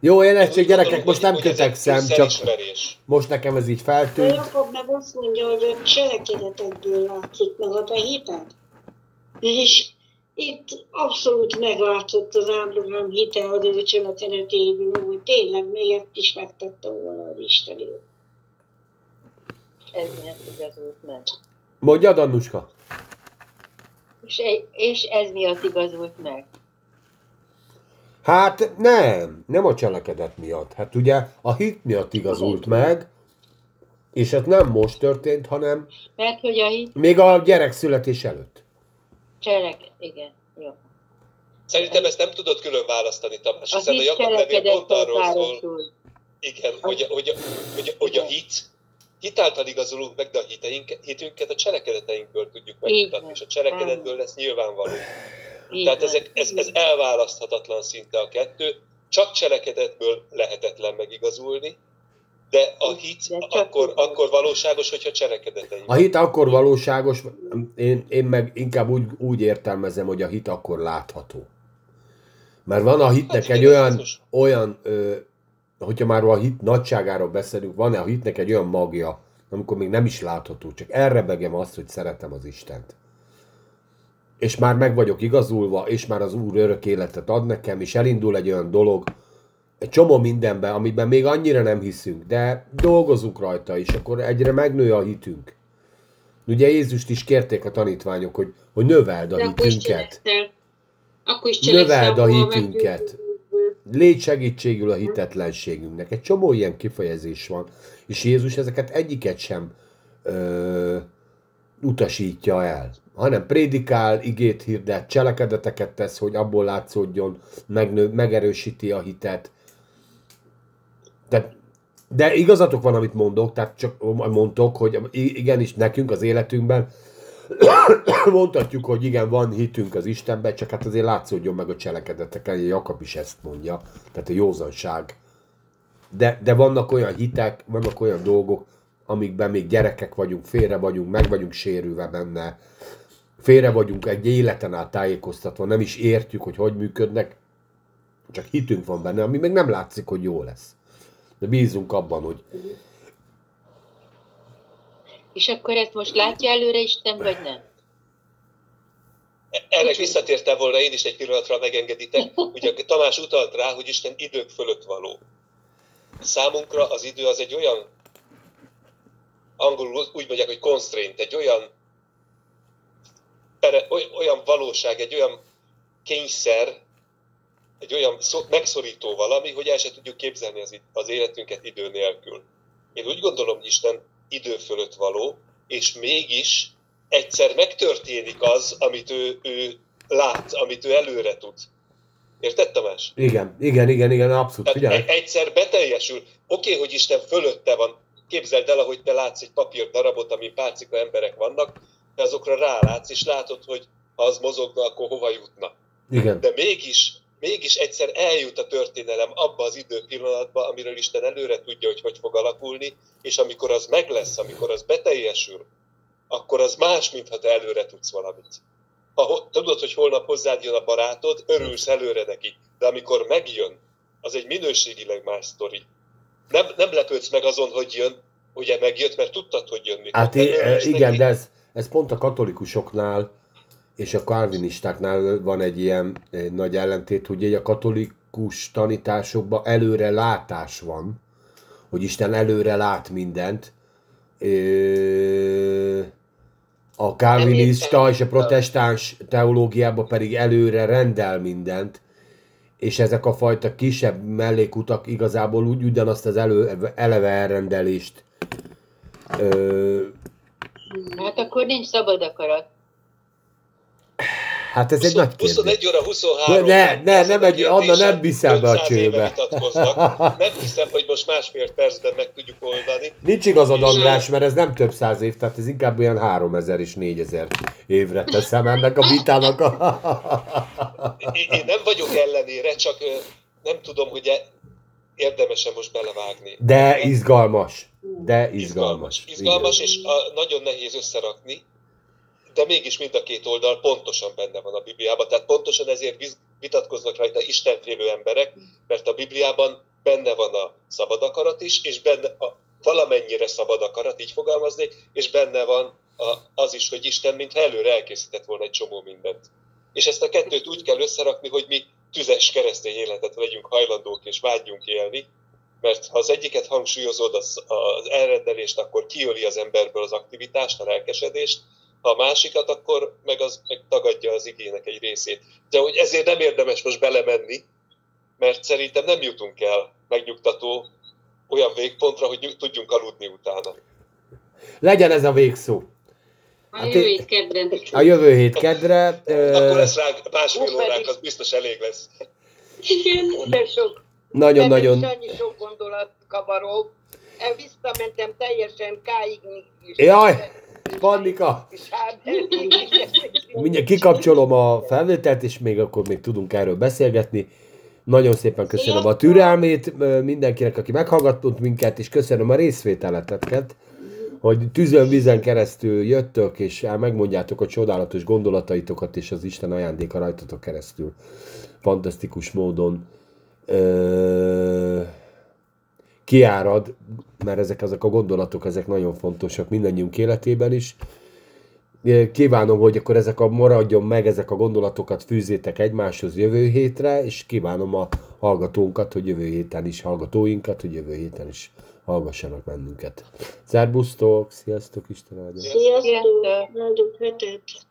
Jó, én gyerekek, most nem kötekszem, csak most nekem ez így De feltűnt. Jakob meg azt mondja, hogy a cselekedetekből látszik meg a te hited. És itt abszolút meglátszott az Ábrahám hite az ő cselekedetéből, hogy tényleg még ezt is megtette volna az Isten. Ez miatt igazult meg. Mondjad, Annuska. És, e- és ez miatt igazult meg. Hát nem, nem a cselekedet miatt. Hát ugye a hit miatt igazult meg, és ez nem most történt, hanem Mert hogy a hit még a gyerek születés előtt. cselek... Igen, jó. Szerintem ezt nem tudod külön választani, Tamás, A hiszen a Jakab levél pont arról szól, igen, hogy, hogy, hogy, hogy a hit, hit által igazolunk meg, de a hiteink, hitünket a cselekedeteinkből tudjuk megmutatni, és a cselekedetből lesz nyilvánvaló. Így Tehát ezek, ez, ez elválaszthatatlan szinte a kettő, csak cselekedetből lehetetlen megigazulni, de a hit De akkor, akkor valóságos, hogyha cselekedeteink. A hit akkor valóságos, én, én meg inkább úgy, úgy értelmezem, hogy a hit akkor látható. Mert van a hitnek Hát egy igen, olyan, olyan ö, hogyha már a hit nagyságáról beszélünk, van a hitnek egy olyan magja, amikor még nem is látható, csak elrebegem azt, hogy szeretem az Istent. És már meg vagyok igazulva, és már az Úr örök életet ad nekem, és elindul egy olyan dolog, egy csomó mindenben, amiben még annyira nem hiszünk, de dolgozunk rajta, és akkor egyre megnő a hitünk. Ugye Jézust is kérték a tanítványok, hogy, hogy növeld a De hitünket. Akkor is Növeld a hitünket. Légy segítségül a hitetlenségünknek. Egy csomó ilyen kifejezés van, és Jézus ezeket egyiket sem ö, utasítja el, hanem prédikál, igét hirdet, cselekedeteket tesz, hogy abból látszódjon, megnő, megerősíti a hitet. De, de igazatok van, amit mondok, tehát csak mondtok, hogy igenis nekünk az életünkben <coughs> mondhatjuk, hogy igen, van hitünk az Istenben, csak hát azért látszódjon meg a cselekedeteken, Jakab is ezt mondja, tehát a józanság. De, de vannak olyan hitek, vannak olyan dolgok, amikben még gyerekek vagyunk, félre vagyunk, meg vagyunk sérülve benne, félre vagyunk egy életen át tájékoztatva, nem is értjük, hogy hogy működnek, csak hitünk van benne, ami még nem látszik, hogy jó lesz. De bízunk abban, hogy És akkor ezt most látja előre Isten, vagy nem? Erre visszatértem volna én is egy pillanatra, megengeditek. Ugye Tamás utalt rá, hogy Isten idők fölött való. Számunkra az idő az egy olyan, angolul úgy mondják, hogy constraint, egy olyan, olyan valóság, egy olyan kényszer, egy olyan megszorító valami, hogy el se tudjuk képzelni az, az életünket idő nélkül. Én úgy gondolom, hogy Isten idő fölött való, és mégis egyszer megtörténik az, amit ő, ő lát, amit ő előre tud. Érted, Tamás? Igen, igen, igen, igen, abszolút. E- egyszer beteljesül. Oké, okay, hogy Isten fölötte van. Képzeld el, ahogy te látsz egy papír darabot, amin pálcika emberek vannak, de azokra rálátsz, és látod, hogy ha az mozogna, akkor hova jutna. Igen. De mégis, mégis egyszer eljut a történelem abba az idő pillanatba, amiről Isten előre tudja, hogy hogy fog alakulni, és amikor az meg lesz, amikor az beteljesül, akkor az más, mint ha te előre tudsz valamit. Ha tudod, hogy holnap hozzád jön a barátod, örülsz előre neki. De amikor megjön, az egy minőségileg más sztori. Nem, nem lepődsz meg azon, hogy jön, ugye megjött, mert tudtad, hogy jön. Hát é, igen, neki. de ez, ez pont a katolikusoknál és a kalvinistáknál van egy ilyen egy nagy ellentét, hogy a katolikus tanításokban előre látás van, hogy Isten előre lát mindent, a kálvinista és a protestáns teológiában pedig előre rendel mindent, és ezek a fajta kisebb mellékutak igazából úgy ugyanazt az elő, eleve elrendelést. Ö... Hát akkor nincs szabad akarat. Hát ez 20, egy nagy kérdés. 21 óra 23. Ne, ne, nem egy, Anna nem viszel be a csőbe. Nem hiszem, hogy most másfél percben meg tudjuk oldani. Nincs igazad, András, mert ez nem több száz év, tehát ez inkább olyan 3000 és 4000 évre teszem ennek a vitának. A... Én nem vagyok ellenére, csak nem tudom, hogy érdemesen most belevágni. De izgalmas. De izgalmas. Izgalmas, izgalmas és a, nagyon nehéz összerakni de mégis mind a két oldal pontosan benne van a Bibliában. Tehát pontosan ezért vitatkoznak rajta istenfélő emberek, mert a Bibliában benne van a szabad akarat is, és benne a valamennyire szabad akarat, így fogalmaznék, és benne van a, az is, hogy Isten mintha előre elkészített volna egy csomó mindent. És ezt a kettőt úgy kell összerakni, hogy mi tüzes keresztény életet legyünk hajlandók és vágyjunk élni, mert ha az egyiket hangsúlyozod, az, az elrendelést, akkor kiöli az emberből az aktivitást, a lelkesedést, ha a másikat, akkor meg az meg tagadja az igének egy részét. De hogy ezért nem érdemes most belemenni, mert szerintem nem jutunk el megnyugtató olyan végpontra, hogy tudjunk aludni utána. Legyen ez a végszó. A hát jövő hét kedre. A jövő hét kedre. Akkor lesz rá másfél óránk, az biztos elég lesz. Igen, de sok. Nagyon-nagyon. Annyi sok gondolat kavaró. Visszamentem teljesen káig. Jaj! Pannika! <laughs> Mindjárt kikapcsolom a felvételt, és még akkor még tudunk erről beszélgetni. Nagyon szépen köszönöm a türelmét mindenkinek, aki meghallgatott minket, és köszönöm a részvételeteket, hogy tűzön, vízen keresztül jöttök, és megmondjátok a csodálatos gondolataitokat, és az Isten ajándéka rajtatok keresztül. Fantasztikus módon. Ö- kiárad, mert ezek azok a gondolatok, ezek nagyon fontosak mindannyiunk életében is. Kívánom, hogy akkor ezek a maradjon meg, ezek a gondolatokat fűzzétek egymáshoz jövő hétre, és kívánom a hallgatónkat, hogy jövő héten is, hallgatóinkat, hogy jövő héten is hallgassanak bennünket. Szerbusztok, sziasztok, Isten áldja! Sziasztok! Sziasztok.